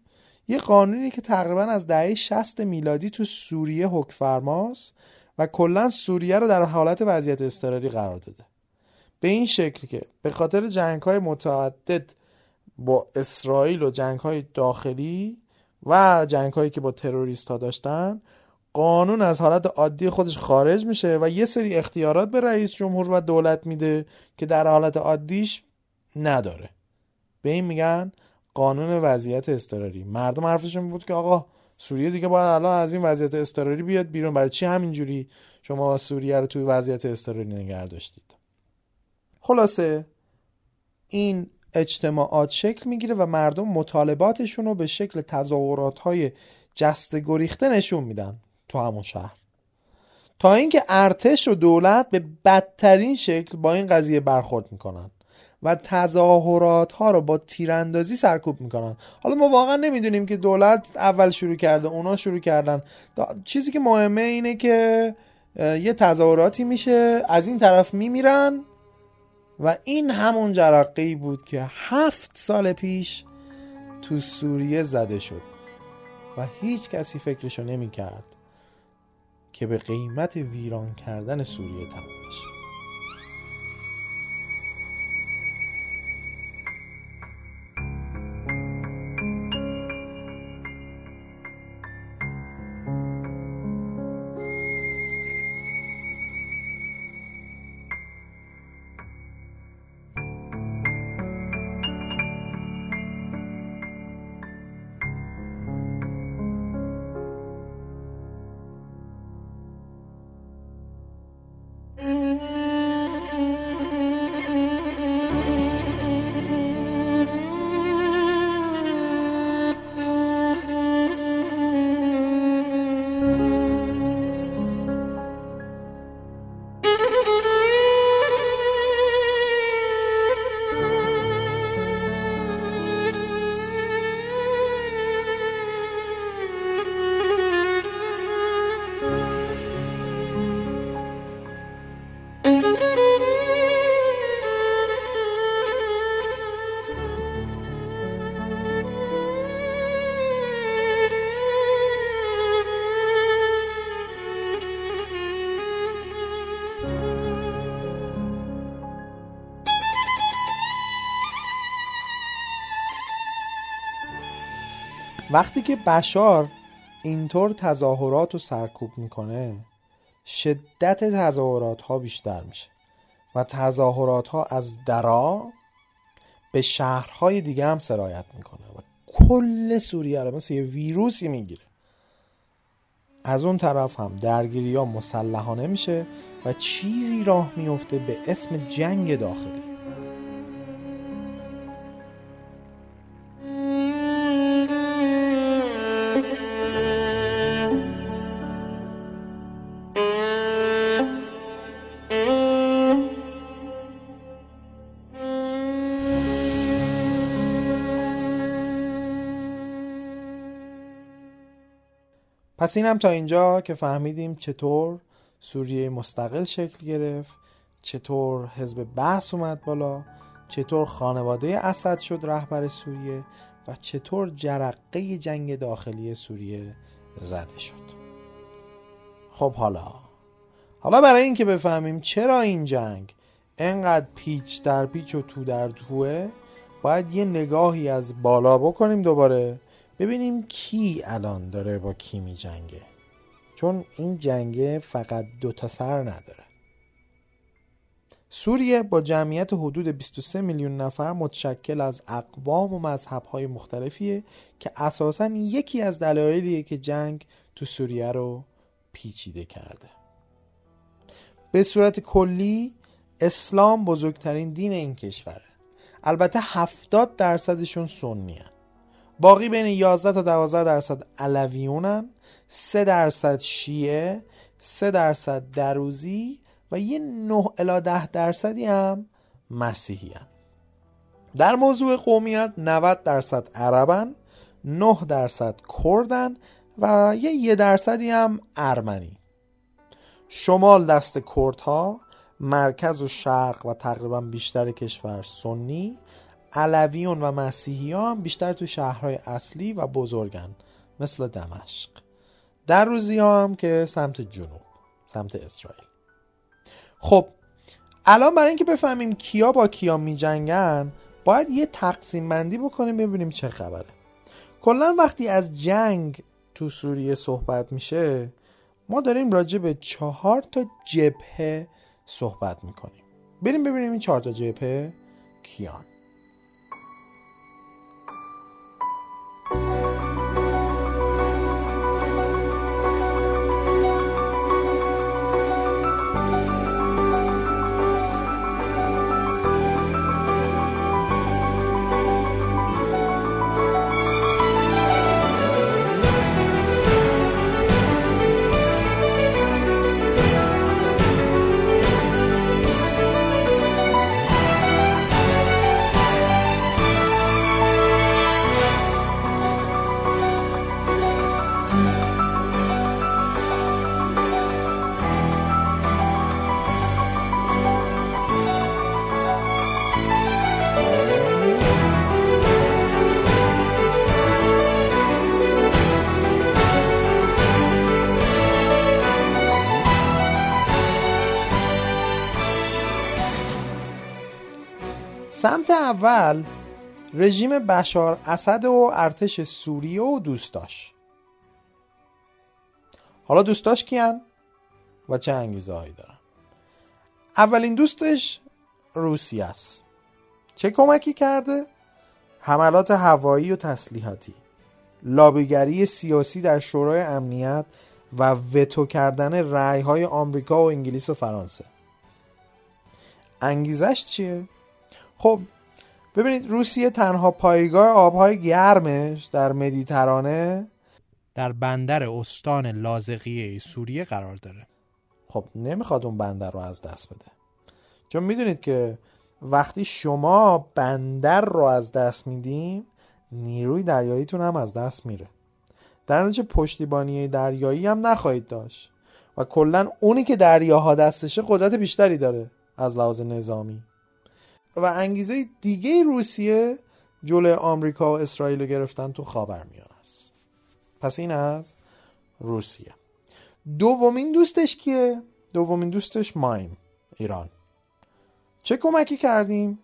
یه قانونی که تقریبا از دهه 60 میلادی تو سوریه حکفرماست کلا سوریه رو در حالت وضعیت اضطراری قرار داده. به این شکل که به خاطر جنگ های متعدد با اسرائیل و جنگ های داخلی و جنگ هایی که با تروریست ها داشتن قانون از حالت عادی خودش خارج میشه و یه سری اختیارات به رئیس جمهور و دولت میده که در حالت عادیش نداره. به این میگن قانون وضعیت اضطراری. مردم حرفشون بود که آقا سوریه دیگه باید الان از این وضعیت اضطراری بیاد بیرون. برای چی همینجوری شما سوریه رو توی وضعیت اضطراری نگه داشتید؟ خلاصه این اجتماعات شکل می‌گیره و مردم مطالباتشون رو به شکل تظاهرات های جست گریخته نشون میدن تو همون شهر. تا اینکه ارتش و دولت به بدترین شکل با این قضیه برخورد می‌کنن. و تظاهرات ها رو با تیراندازی سرکوب می‌کنن. حالا ما واقعا نمی‌دونیم که دولت اول شروع کرده اونا شروع کردن. چیزی که مهمه اینه که یه تظاهراتی میشه از این طرف میمیرن و این همون جرقه بود که هفت سال پیش تو سوریه زده شد و هیچ کسی فکرشو نمی کرد که به قیمت ویران کردن سوریه تمام بشه که بشار اینطور تظاهرات رو سرکوب می‌کنه شدت تظاهرات ها بیشتر میشه و تظاهرات ها از درا به شهرهای دیگه هم سرایت می‌کنه و کل سوریه رو مثل یه ویروسی می‌گیره. از اون طرف هم درگیری ها مسلحانه میشه و چیزی راه میفته به اسم جنگ داخلی. پس اینم تا اینجا که فهمیدیم چطور سوریه مستقل شکل گرفت چطور حزب بحث اومد بالا چطور خانواده اسد شد رهبر سوریه و چطور جرقه جنگ داخلی سوریه زده شد. خب حالا حالا برای اینکه بفهمیم چرا این جنگ انقدر پیچ در پیچ و تو در توه باید یه نگاهی از بالا بکنیم دوباره ببینیم کی الان داره با کی می جنگه چون این جنگه فقط دو تا سر نداره. سوریه با جمعیت حدود 23 میلیون نفر متشکل از اقوام و مذهبهای مختلفیه که اساسا یکی از دلایلیه که جنگ تو سوریه رو پیچیده کرده. به صورت کلی اسلام بزرگترین دین این کشوره. البته 70 درصدشون سنی باقی بین 11 تا 12 درصد علویونن 3 درصد شیعه 3 درصد دروزی و یه 9 الی 10 درصدی هم مسیحی هم. در موضوع قومیت 90 درصد عربن 9 درصد کردن و یه یه درصدی هم ارمنی شمال دست کردها مرکز و شرق و تقریبا بیشتر کشور سنی علویون و مسیحی هم بیشتر تو شهرهای اصلی و بزرگن مثل دمشق. در روزی هم که سمت جنوب سمت اسرائیل. خب الان برای اینکه بفهمیم کیا با کیا می جنگن باید یه تقسیم بندی بکنیم ببینیم چه خبره. کلا وقتی از جنگ تو سوریه صحبت میشه ما داریم راجع به چهار تا جبهه صحبت می‌کنیم. بریم ببینیم این چهار تا جبهه کیان. سمت اول رژیم بشار اسد و ارتش سوریه و دوستاش. حالا دوستاش کیان؟ و چه انگیزه هایی دارن؟ اولین دوستش روسیه است. چه کمکی کرده؟ حملات هوایی و تسلیحاتی. لابیگری سیاسی در شورای امنیت و وتو کردن رعی های آمریکا و انگلیس و فرانسه. انگیزش چیه؟ خب ببینید روسیه تنها پایگاه آبهای گرمش در مدیترانه در بندر استان لازقیه سوریه قرار داره. خب نمی‌خواد اون بندر رو از دست بده. چون می‌دونید که وقتی شما بندر رو از دست میدین نیروی دریاییتون هم از دست میره. در نتیجه پشتیبانی دریایی هم نخواهید داشت. و کلا اونی که دریاها دستشه قدرت بیشتری داره از لحاظ نظامی. و انگیزه دیگه روسیه جلوی آمریکا و اسرائیل رو گرفتن تو خاورمیانه است. پس این از روسیه. دومین دوستش کیه؟ دومین دوستش مایم ایران. چه کمکی کردیم؟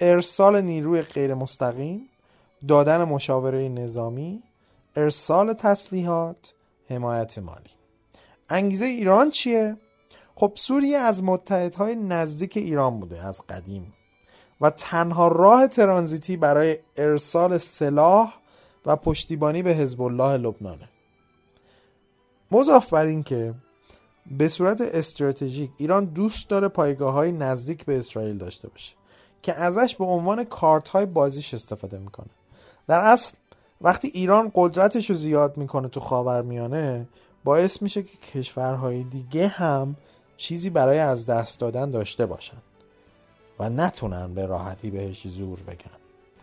ارسال نیروی غیر مستقیم دادن مشاوره نظامی ارسال تسلیحات حمایت مالی. انگیزه ایران چیه؟ خب سوریه از متحدهای نزدیک ایران بوده از قدیم. و تنها راه ترانزیتی برای ارسال سلاح و پشتیبانی به حزب الله لبنانه. مضاف بر این که به صورت استراتژیک ایران دوست داره پایگاه های نزدیک به اسرائیل داشته باشه که ازش به عنوان کارت های بازیش استفاده می‌کنه. در اصل وقتی ایران قدرتش رو زیاد می‌کنه تو خاورمیانه باعث میشه که کشورهای دیگه هم چیزی برای از دست دادن داشته باشن. و نتونن به راحتی بهش زور بگن.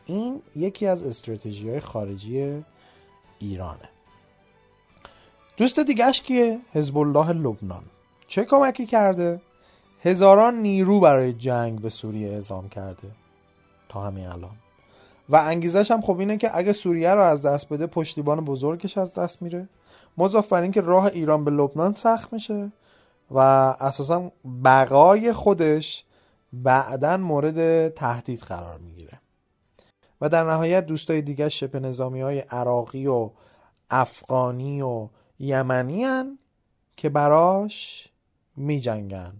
این یکی از استراتژی های خارجی ایرانه. دوست دیگهش کیه؟ حزب الله لبنان. چه کمکی کرده؟ هزاران نیرو برای جنگ به سوریه اعزام کرده. تا همین الان. و انگیزش هم خب اینه که اگه سوریه رو از دست بده پشتیبان بزرگش از دست میره. مضاف بر اینکه راه ایران به لبنان سخت میشه و اساسا بقای خودش بعدا مورد تهدید قرار می‌گیره. و در نهایت دوستای دیگه شبه نظامی های عراقی و افغانی و یمنی هن که براش می جنگن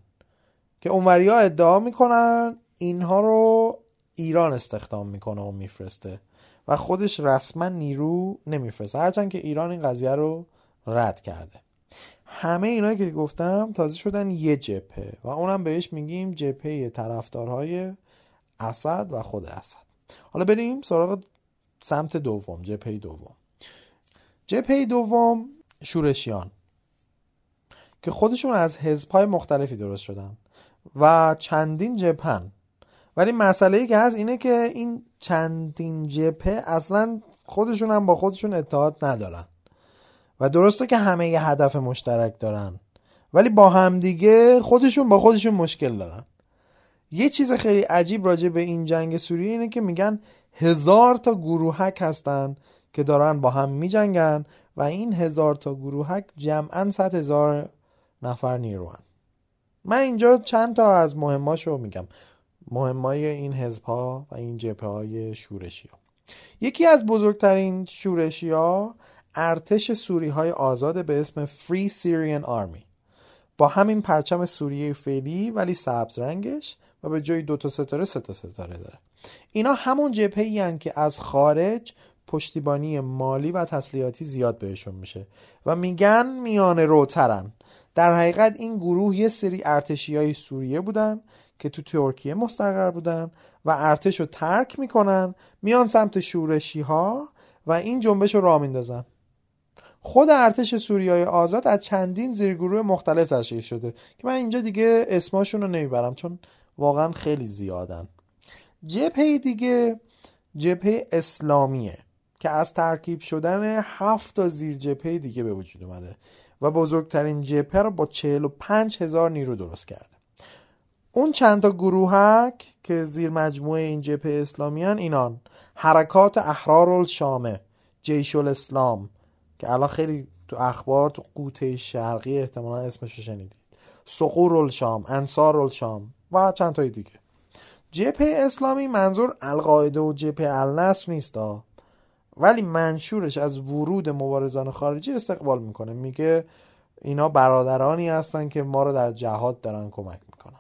که اونوری ها ادعا می‌کنن اینها رو ایران استخدام می‌کنه و میفرسته. و خودش رسما نیرو نمیفرسته. هرچند که ایران این قضیه رو رد کرده. همه اینایی که گفتم تازه شدن یه جبهه و اونم بهش میگیم جبهه طرفدارهای اسد و خود اسد. حالا بریم سراغ سمت دوم جبهه دوم. جبهه دوم شورشیان که خودشون از حزبهای مختلفی درست شدن و چندین جبهن. ولی مسئله ای که هست اینه که این چندین جبهه اصلا خودشون هم با خودشون اتحاد ندارن. و درسته که همه یه هدف مشترک دارن. ولی با همدیگه خودشون با خودشون مشکل دارن. یه چیز خیلی عجیب راجع به این جنگ سوریه اینه که میگن هزار تا گروهک هستن که دارن با هم میجنگن و این هزار تا گروهک جمعا صد هزار نفر نیروان من اینجا چند تا از مهماشو میگم. مهمای این حزب و این جبهه های شورشی ها. یکی از بزرگترین شورشی ها ارتش سوری های آزاد به اسم Free Syrian Army. با همین پرچم سوریه فعلی ولی سبز رنگش و به جای دو تا ستاره سه تا ستاره داره. اینا همون جبهه که از خارج پشتیبانی مالی و تسلیحاتی زیاد بهشون میشه و میگن میانه روترن. در حقیقت این گروه یه سری ارتشی های سوریه بودن که تو ترکیه مستقر بودن و ارتش رو ترک می‌کنن میان سمت شورشی ها و این جنبش رو راه میندازن. خود ارتش سوریه آزاد از چندین زیرگروه مختلف تشکیل شده که من اینجا دیگه اسماشون رو نمی‌برم چون واقعا خیلی زیادن. جبهه دیگه جبهه اسلامیه که از ترکیب شدن هفت تا زیر جبهه دیگه به وجود اومده و بزرگترین جبهه رو با 45 هزار نیرو درست کرده. اون چند تا گروهک که زیر مجموعه این جبهه اسلامی هن اینان حرکات احرار الشامه جیش الاسلام که الان خیلی تو اخبار تو قوطه شرقی احتمالا اسمش رو شنیدید. سقور الشام انصار الشام و چند تای دیگه. جبهه اسلامی منظور القاعده و جبهه النصر نیست ولی منشورش از ورود مبارزان خارجی استقبال می‌کنه. میگه اینا برادرانی هستن که ما رو در جهاد دارن کمک می‌کنن.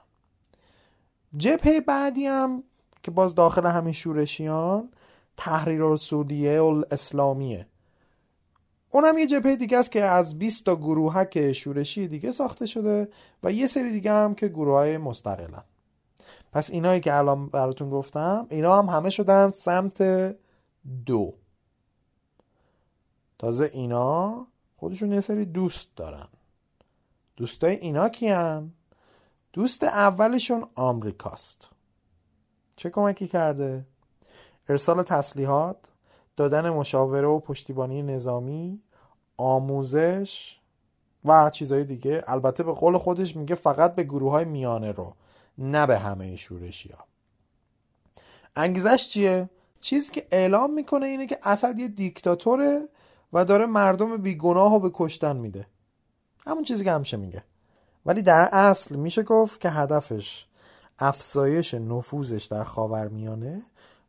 جبهه بعدی هم که باز داخل همین شورشیان تحریر السعودیه الاسلامیه. اون هم یه جبهه دیگه است که از 20 تا گروهک شورشی دیگه ساخته شده و یه سری دیگه هم که گروه های مستقلن پس اینایی که الان براتون گفتم اینا هم همه شدن سمت دو تازه اینا خودشون یه سری دوست دارن دوستای اینا کیان؟ دوست اولشون آمریکاست چه کمکی کرده؟ ارسال تسلیحات دادن مشاوره و پشتیبانی نظامی آموزش و چیزهای دیگه. البته به قول خودش میگه فقط به گروه های میانه رو نه به همه شورشی ها انگیزش چیه؟ چیزی که اعلام می‌کنه اینه که اسد یه دیکتاتوره و داره مردم بیگناه رو به کشتن میده. همون چیزی که همیشه میگه. ولی در اصل میشه گفت که هدفش افزایش نفوذش در خاورمیانه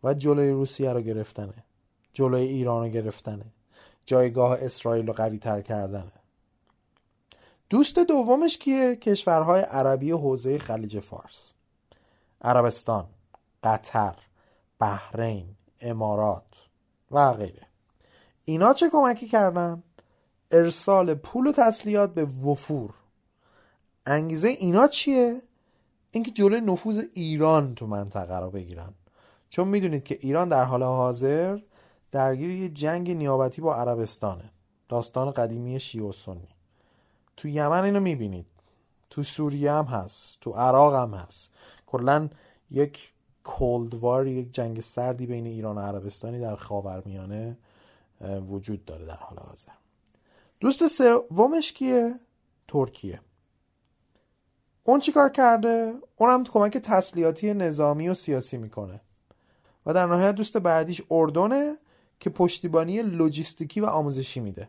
و جلوی روسیه رو گرفتنه. جلوی ایران رو گرفتنه جایگاه اسرائیل رو قوی تر کردنه دوست دومش کیه؟ کشورهای عربی حوزه خلیج فارس عربستان قطر بحرین امارات و غیره اینا چه کمکی کردن؟ ارسال پول و تسلیحات به وفور انگیزه اینا چیه؟ اینکه جلوی نفوذ ایران تو منطقه رو بگیرن چون می‌دونید که ایران در حال حاضر درگیر یه جنگ نیابتی با عربستانه. داستان قدیمی شیعه و سنی. تو یمن اینو می‌بینید. تو سوریه هم هست. تو عراق هم هست. کلا یک کولدوار یک جنگ سردی بین ایران و عربستانی در خاورمیانه وجود داره در حال حاضر. دوست سومش کیه؟ ترکیه. اون چیکار کرده؟ اونم کمک تسلیحاتی نظامی و سیاسی می‌کنه. و در نهایت دوست بعدیش اردنه. که پشتیبانی لوجستیکی و آموزشی میده.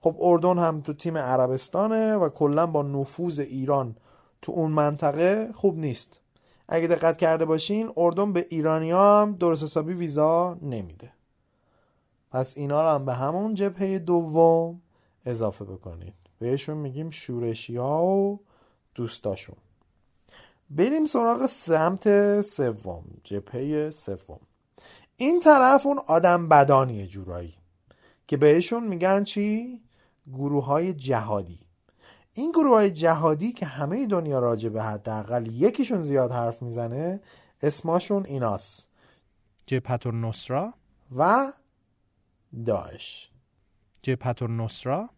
خب اردن هم تو تیم عربستانه و کلا با نفوذ ایران تو اون منطقه خوب نیست. اگه دقت کرده باشین اردن به ایرانی هم درست حسابی ویزا نمیده. پس اینا رو هم به همون جبهه دوم اضافه بکنید. بهشون میگیم شورشی ها و دوستاشون. بریم سراغ سمت سوم جبهه سوم. این طرف اون آدم بدانیه جورایی که بهشون میگن چی؟ گروه های جهادی. این گروه های جهادی که همه دنیا راجع به حداقل یکیشون زیاد حرف می‌زنه اسماشون ایناست. جبهت النصرا و داعش. جبهت النصرا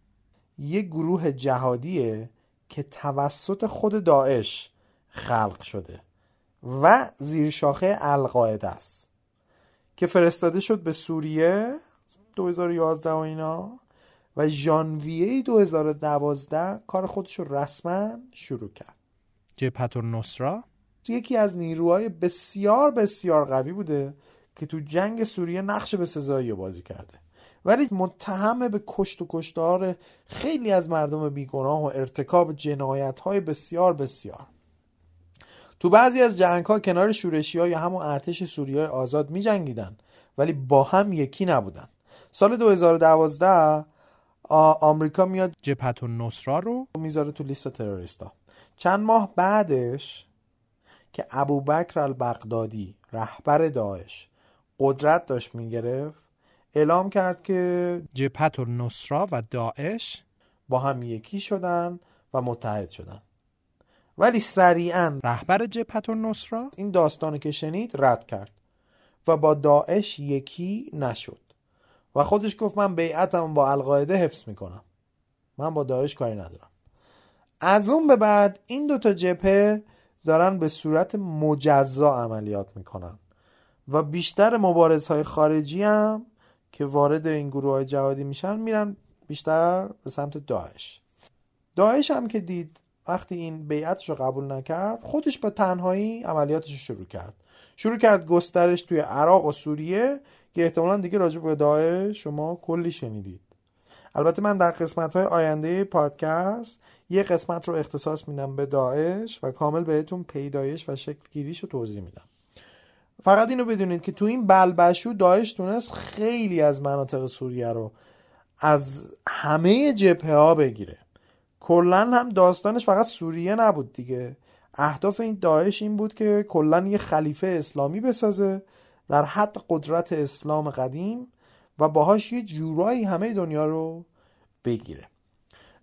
یک گروه جهادیه که توسط خود داعش خلق شده و زیر شاخه القاعده است. که فرستاده شد به سوریه 2011 و اینا و ژانویه 2012 کار خودش رو رسما شروع کرد. جبهت النصرا یکی از نیروهای بسیار بسیار قوی بوده که تو جنگ سوریه نقش به سزایی بازی کرده. ولی متهم به کشت و کشتار خیلی از مردم بیگناه و ارتکاب جنایت های بسیار بسیار. تو بعضی از جنگ ها کنار شورشی های همون ارتش سوریه آزاد می جنگیدن ولی با هم یکی نبودن. سال 2012 آمریکا میاد جبهت النصرا رو می‌ذاره تو لیست تروریستا. چند ماه بعدش که ابوبکر البغدادی رهبر داعش قدرت داشت می‌گرفت اعلام کرد که جبهت النصرا و داعش با هم یکی شدن و متحد شدن. ولی سریعا رهبر جبهت النصرا؟ این داستانی که شنید رد کرد و با داعش یکی نشد و خودش گفت من بیعتم با القاعده حفظ می‌کنم. من با داعش کاری ندارم. از اون به بعد این دوتا جبهه دارن به صورت مجزا عملیات می‌کنن و بیشتر مبارزهای خارجی هم که وارد این گروه های جهادی میشن میرن بیشتر به سمت داعش. داعش هم که دید وقتی این بیعتش رو قبول نکرد خودش به تنهایی عملیاتش رو شروع کرد. شروع کرد گسترش توی عراق و سوریه که احتمالا دیگه راجع به داعش شما کلی شنیدید. البته من در قسمت های آینده پادکست یه قسمت رو اختصاص میدم به داعش و کامل بهتون پیدایش و شکل گیریش رو توضیح میدم. فقط اینو بدونید که تو این بلبشو داعش تونست خیلی از مناطق سوریه رو از همه جبهه ها بگیره. کلا هم داستانش فقط سوریه نبود دیگه. اهداف این داعش این بود که کلا یه خلیفه اسلامی بسازه در حد قدرت اسلام قدیم و باهاش یه جورایی همه دنیا رو بگیره.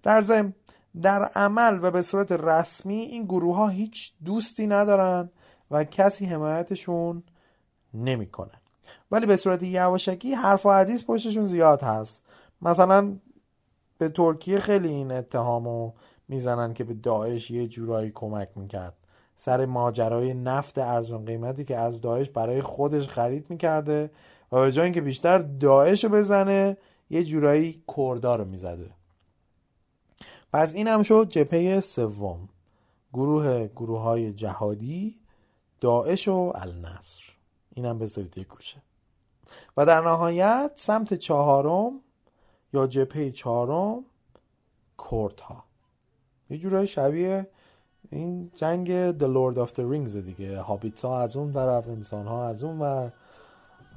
در ضمن در عمل و به صورت رسمی این گروه ها هیچ دوستی ندارن و کسی حمایتشون نمی‌کنه. ولی به صورت یواشکی حرف و حدیث پشتشون زیاد هست. مثلا به ترکیه خیلی این اتهامو می‌زنن که به داعش یه جورایی کمک می‌کرد. سر ماجرای نفت ارزون قیمتی که از داعش برای خودش خرید می‌کرده و به جای اینکه بیشتر داعش رو بزنه یه جورایی کردا رو می‌زده. پس این هم شد جپه سوم. گروه گروه های جهادی داعش و النصر. اینم بذارید یه گوشه. و در نهایت سمت چهارم یا جپه چهارم کردها یه جورای شبیه این جنگ The Lord of the Rings دیگه. هابیت ها از اون طرف انسان ها از اون و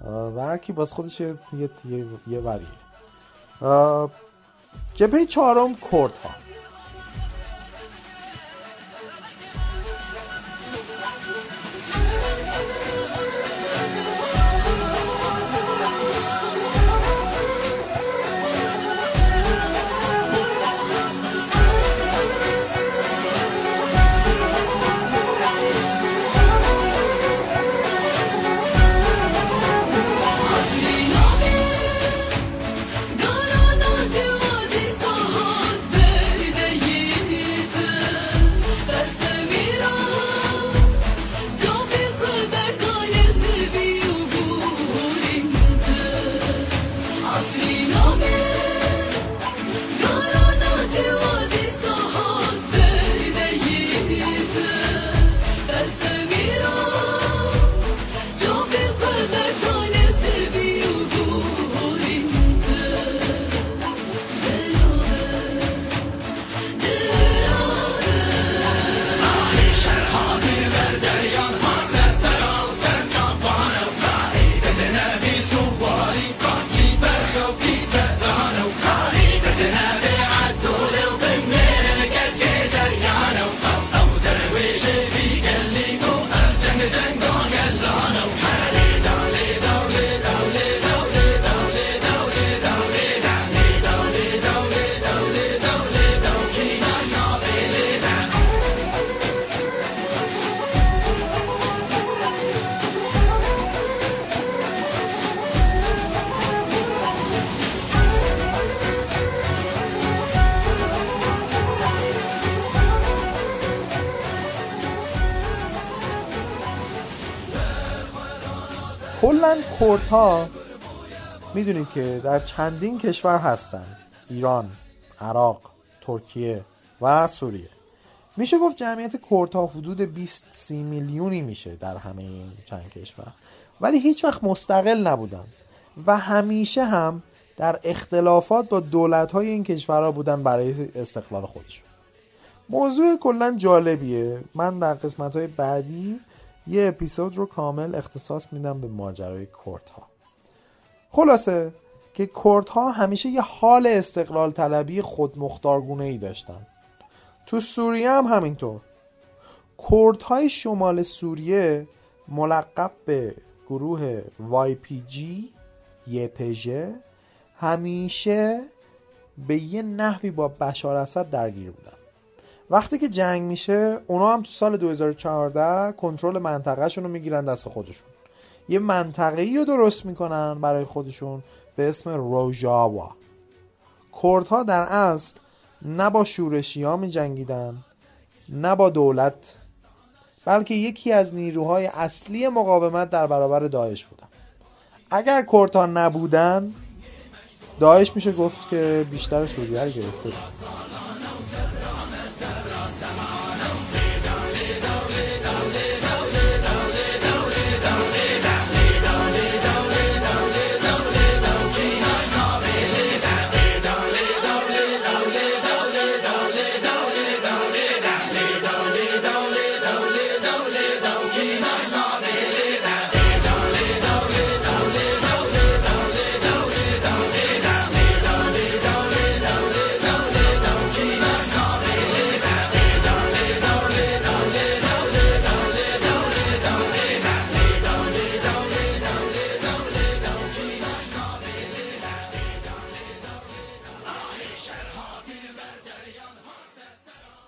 و هرکی باز خودش یه, یه, یه, یه وریه. جبهه چهارم کرد ها ها می‌دونید که در چندین کشور هستن. ایران عراق ترکیه و سوریه. میشه گفت جمعیت کرد ها حدود 20 30 میلیونی میشه در همه این چند کشور. ولی هیچ وقت مستقل نبودن. و همیشه هم در اختلافات با دولت های این کشورها بودن برای استقلال خودشون. موضوع کلا جالبیه. من در قسمت های بعدی یه اپیزود رو کامل اختصاص میدم به ماجرای کورت ها خلاصه که کورت ها همیشه یه حال استقلال طلبی خودمختارگونه ای داشتن. تو سوریه هم همینطور. کورت های شمال سوریه ملقب به گروه YPG YPG همیشه به یه نحوی با بشار اسد درگیر بودن. وقتی که جنگ میشه اونا هم تو سال 2014 کنترل منطقهشون رو می‌گیرن دست خودشون. یه منطقه رو درست می‌کنن برای خودشون به اسم روژاوا. کردها در اصل نه با شورشی ها می جنگیدن نه با دولت بلکه یکی از نیروهای اصلی مقاومت در برابر داعش بودن. اگر کردها نبودن داعش میشه گفت که بیشتر سوریه رو گرفته بود.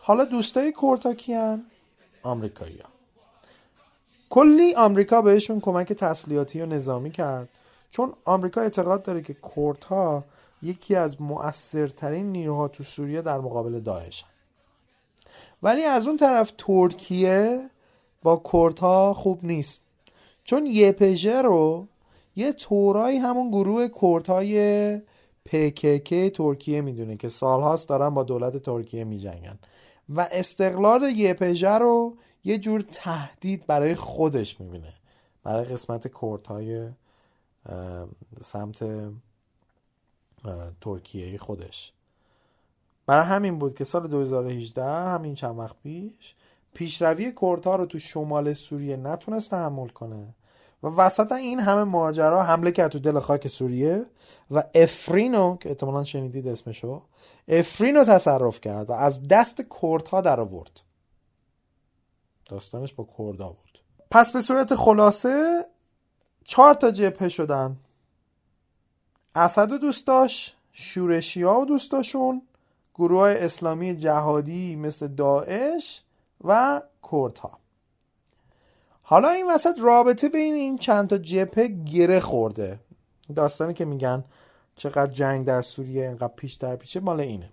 حالا دوستای کورتا کیان آمریکایی ها. کلی آمریکا بهشون کمک تسلیحاتی و نظامی کرد. چون آمریکا اعتقاد داره که کورتا یکی از مؤثرترین نیروها تو سوریه در مقابل داعش ولی از اون طرف ترکیه با کورتا خوب نیست. چون یپژه رو یه تورایی همون گروه کورتای پکک ترکیه می‌دونه که سالهاست دارن با دولت ترکیه میجنگن. و استقلال یپژه رو یه جور تهدید برای خودش می‌بینه. برای قسمت کورت های سمت ترکیه خودش. برای همین بود که سال 2018 همین چند وقت پیش پیشروی کورت ها رو تو شمال سوریه نتونست تحمل کنه. و وسط این همه ماجرا حمله کرد تو دل خاک سوریه و افرینو که احتمالا شنیدید اسمشو افرینو تصرف کرد و از دست کردها در آورد. داستانش با کردها بود پس به صورت خلاصه چهار تا جبهه شدن. اسد و دوست شورشی ها و دوستاشون گروه اسلامی جهادی مثل داعش و کردها. حالا این وسط رابطه بین این چند تا جبهه گره خورده. داستانی که میگن چقدر جنگ در سوریه اینقدر پیش در پیشه مال اینه.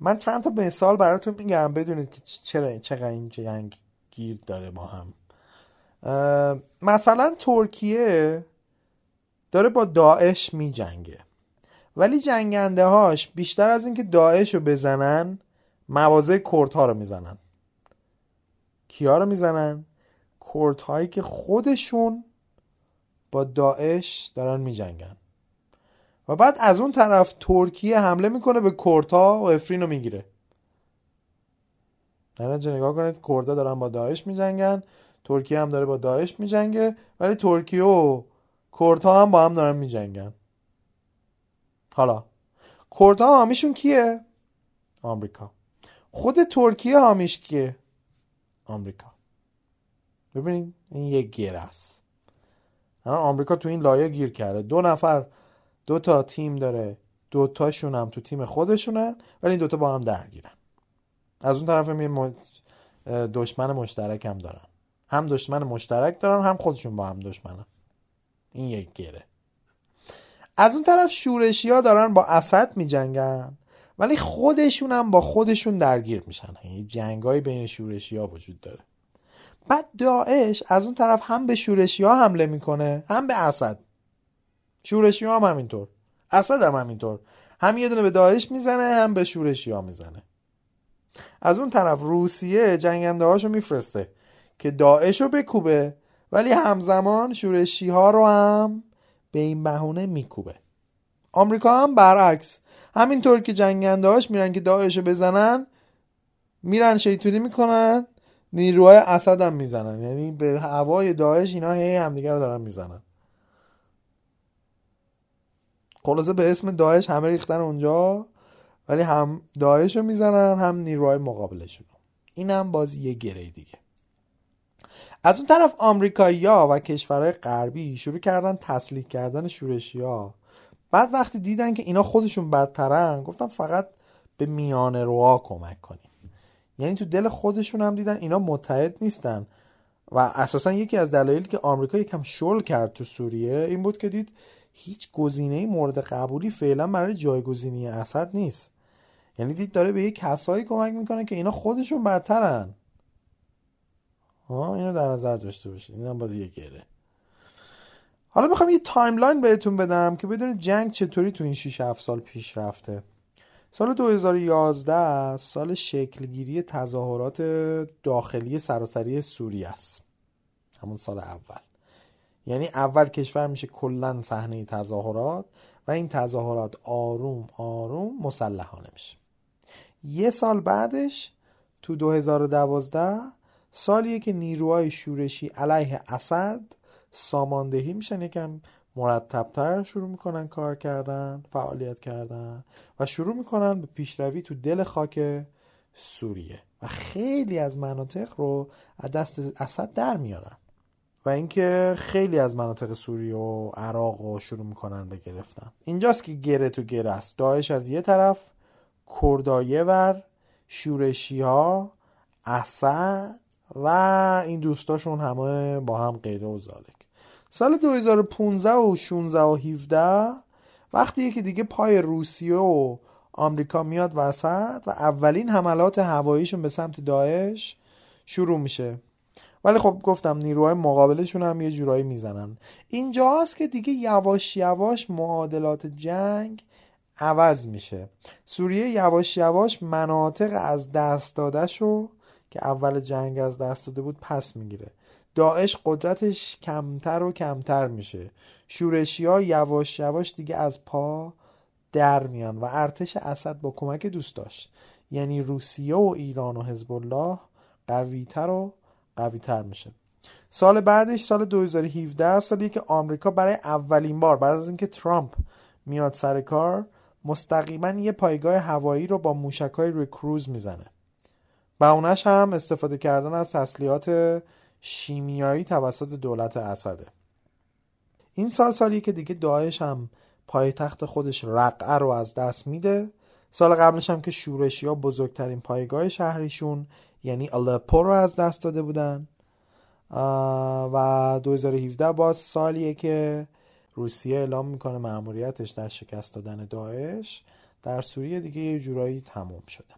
من چند تا مثال براتون میگم بدونید که چرا چقدر این جنگ گیر داره ما هم. مثلا ترکیه داره با داعش میجنگه. ولی جنگنده هاش بیشتر از اینکه داعش رو بزنن موازه کردها رو می‌زنن. کیا رو می‌زنن؟ کردهایی که خودشون با داعش دارن میجنگن. و بعد از اون طرف ترکیه حمله می‌کنه به کردها و افرین رو می‌گیره. در نگاه کنید کردها دارن با داعش میجنگن ترکیه هم داره با داعش میجنگه ولی ترکیه و کردها هم با هم دارن میجنگن. حالا کردها حامیشون کیه؟ آمریکا. خود ترکیه حامیش کیه؟ آمریکا. ببینید این یک گیر است. الان آمریکا تو این لایه گیر کرده. دو نفر دو تا تیم داره. دو تاشون هم تو تیم خودشونن ولی این دوتا با هم درگیرن. از اون طرف یه دشمن مشترک هم دارن. هم دشمن مشترک دارن هم خودشون با هم دشمنن. این یک گره. از اون طرف شورشی ها دارن با اسد می جنگن ولی خودشون هم با خودشون درگیر میشن. یعنی جنگ های بین شورشی ها وجود داره. بعد داعش از اون طرف هم به شورشی ها حمله می‌کنه هم به اسد. شورشی ها هم همینطور. اسد هم همینطور. هم یه دونه به داعش می‌زنه هم به شورشی ها می‌زنه. از اون طرف روسیه جنگنده هاشو میفرسته که داعش رو بکوبه ولی همزمان شورشی ها رو هم به این بهونه میکوبه. آمریکا هم برعکس. همینطور که جنگنده هاش میرن که داعش رو بزنن میرن شیطونی می‌کنن نیروهای اسد هم می‌زنن. یعنی به هوای داعش اینا هی همدیگه رو دارن می‌زنن. خلاصه به اسم داعش همه ریختن اونجا ولی هم داعش رو می‌زنن هم نیروهای مقابلشون این هم بازی یه گره دیگه. از اون طرف آمریکایی‌ها و کشورهای غربی شروع کردن تسلیح کردن ها بعد وقتی دیدن که اینا خودشون بدترن گفتن فقط به میانه روا کمک کنیم. یعنی تو دل خودشون هم دیدن اینا متحد نیستن. و اساسا یکی از دلایلی که آمریکا یکم شل کرد تو سوریه این بود که دید هیچ گزینه مورد قبولی فعلا برای جایگزینی اسد نیست. یعنی دید داره به یک کسایی کمک می‌کنه که اینا خودشون بدترن. ها اینو در نظر داشته باشید. اینم باز یه گره. حالا می‌خوام یه timeline بهتون بدم که بدونید جنگ چطوری تو این 6 7 سال پیش رفته. سال 2011 سال شکلگیری تظاهرات داخلی سراسری سوریه است. همون سال اول. یعنی اول کشور میشه کلا صحنه تظاهرات و این تظاهرات آروم آروم مسلحانه میشه. یه سال بعدش تو 2012 سالیه که نیروهای شورشی علیه اسد ساماندهی میشن یکم مرتبتر شروع می‌کنن کار کردن فعالیت کردن و شروع می‌کنن به پیشروی تو دل خاک سوریه. و خیلی از مناطق رو از دست اسد در میارن. و اینکه خیلی از مناطق سوریه و عراق رو شروع می‌کنن به گرفتن. اینجاست که گره تو گره است. داعش از یه طرف کردایه ور شورشی ها اسد و این دوستاشون همه با هم غیره و زالک. سال 2015 و 16 و 17 وقتی که دیگه پای روسیه و آمریکا میاد وسط و اولین حملات هواییشون به سمت داعش شروع میشه. ولی خب گفتم نیروهای مقابلشون هم یه جورایی می‌زنن. اینجاست که دیگه یواش یواش معادلات جنگ عوض میشه. سوریه یواش یواش مناطق از دست داده شو که اول جنگ از دست داده بود پس می‌گیره. داعش قدرتش کمتر و کمتر میشه. شورشی ها یواش یواش دیگه از پا در میان و ارتش اسد با کمک دوست داشت. یعنی روسیه و ایران و حزب الله قویتر و قویتر میشه. سال بعدش سال 2017 سالیه که آمریکا برای اولین بار بعد از اینکه ترامپ میاد سر کار مستقیما یه پایگاه هوایی رو با موشکای روی کروز می‌زنه. و اونش هم استفاده کردن از تسلیحات شیمیایی توسط دولت اسده. این سال سالیه که دیگه داعش هم پایتخت خودش رقعه رو از دست میده. سال قبلش هم که شورشی ها بزرگترین پایگاه شهریشون یعنی آلپو رو از دست داده بودن. و 2017 باز سالیه که روسیه اعلام می‌کنه مأموریتش در شکست دادن داعش. در سوریه دیگه یه جورایی تموم شده.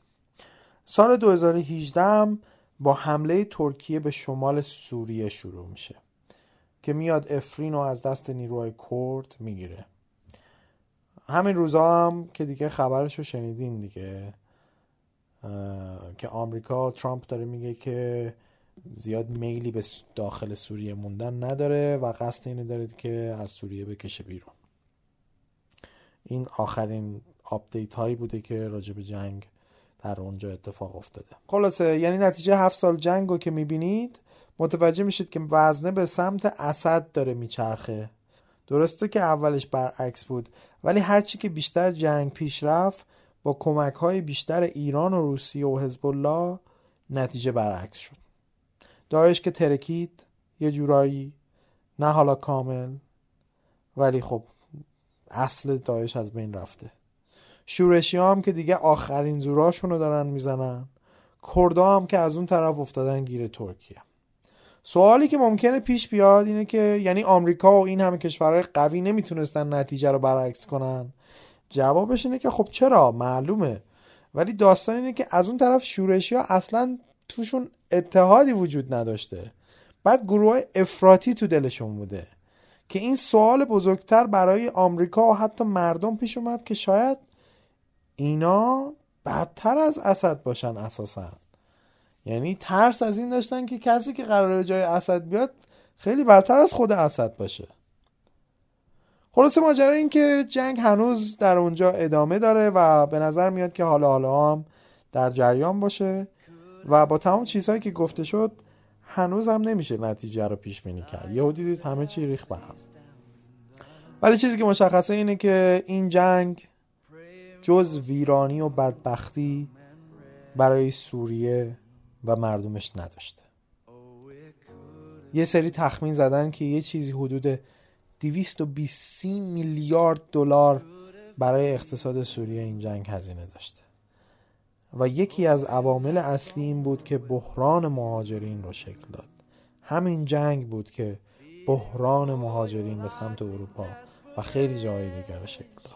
سال 2018 هم با حمله ترکیه به شمال سوریه شروع میشه که میاد عفرین رو از دست نیروهای کرد می‌گیره. همین روزا هم که دیگه خبرش رو شنیدین دیگه که آمریکا ترامپ داره میگه که زیاد میلی به داخل سوریه موندن نداره و قصد اینو داره که از سوریه بکشه بیرون. این آخرین update هایی بوده که راجع به جنگ در اونجا اتفاق افتاده. خلاصه یعنی نتیجه هفت سال جنگ رو که می‌بینید متوجه میشید که وزنه به سمت اسد داره میچرخه. درسته که اولش برعکس بود ولی هرچی که بیشتر جنگ پیش رفت با کمک های بیشتر ایران و روسیه و حزب الله نتیجه برعکس شد. داعش که ترکید یه جورایی نه حالا کامل ولی خب اصل داعش از بین رفته. شورشی هم که دیگه آخرین زوراشون رو دارن می‌زنن. کردا هم که از اون طرف افتادن گیر ترکیه. سوالی که ممکنه پیش بیاد اینه که یعنی آمریکا و این همه کشورهای قوی نمی‌تونستن نتیجه رو برعکس کنن؟ جوابش اینه که خب چرا؟ معلومه. ولی داستان اینه که از اون طرف شورشی ها اصلا توشون اتحادی وجود نداشته. بعد گروه های افراطی تو دلشون بوده که این سوال بزرگتر برای آمریکا و حتی مردم پیش اومد که شاید اینا بدتر از اسد باشن اساسا. یعنی ترس از این داشتن که کسی که قرار جای اسد بیاد خیلی بدتر از خود اسد باشه. خلاصه ماجرا این که جنگ هنوز در اونجا ادامه داره و به نظر میاد که حالا حالا هم در جریان باشه و با تمام چیزهایی که گفته شد هنوز هم نمیشه نتیجه رو پیش بینی کرد. یهو دیدید همه چی ریخ به هم. ولی چیزی که مشخصه اینه که این جنگ جز ویرانی و بدبختی برای سوریه و مردمش نداشته. یه سری تخمین زدن که یه چیزی حدود 220 میلیارد دلار برای اقتصاد سوریه این جنگ هزینه داشته. و یکی از عوامل اصلی این بود که بحران مهاجرین رو شکل داد. همین جنگ بود که بحران مهاجرین به سمت اروپا و خیلی جای دیگر رو شکل داد.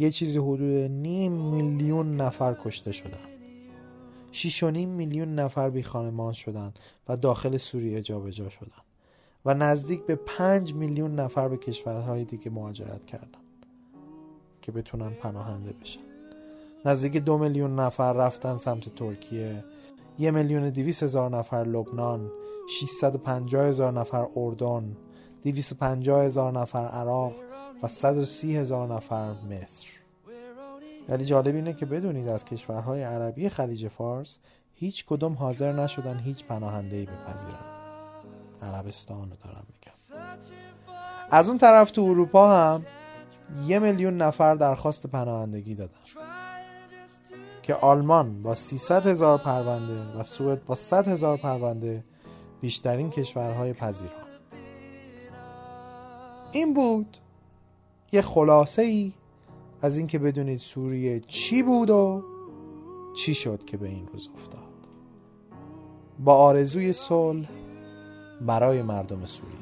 یه چیزی حدود نیم میلیون نفر کشته شدن. شیش و نیم میلیون نفر بی خانمان شدن و داخل سوریه جابجا شدن و نزدیک به پنج میلیون نفر به کشورهای دیگه مهاجرت کردن که بتونن پناهنده بشن. نزدیک دو میلیون نفر رفتن سمت ترکیه یه میلیون دیویس هزار نفر لبنان 650 هزار نفر اردن 250 هزار نفر عراق و 130 هزار نفر مصر. ولی جالب اینه که بدونید از کشورهای عربی خلیج فارس هیچ کدوم حاضر نشدن هیچ پناهنده ای بپذیرن. عربستان رو دارم میگم. از اون طرف تو اروپا هم یه میلیون نفر درخواست پناهندگی دادن که آلمان با 300 هزار پرونده و سوئد با 100 هزار پرونده بیشترین کشورهای پذیران. این بود یه خلاصه ای از اینکه بدونید سوریه چی بود و چی شد که به این روز افتاد. با آرزوی صلح برای مردم سوریه.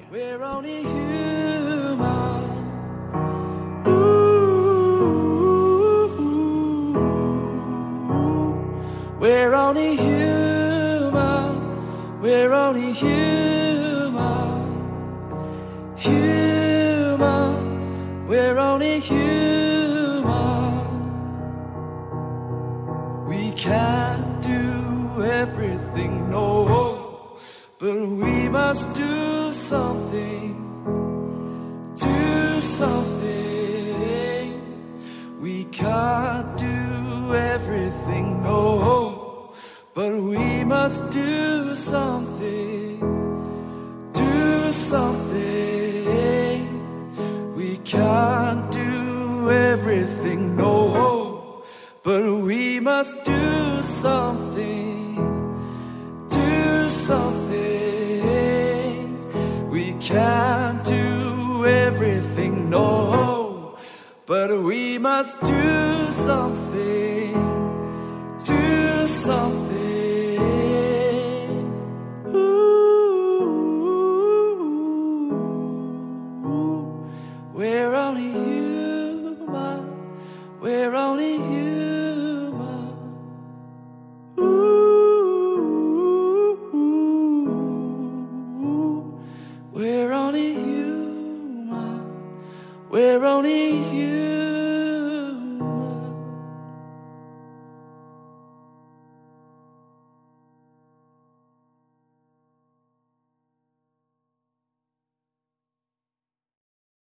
We're. We're only human. We can't do everything, no. But we must do something. Do something. We can't do everything, no. But we must do something. Do something. We can't everything, no, but we must do something, do something. We can't do everything, no, but we must do something, do something. we're only human. Ooh, we're only human. We're only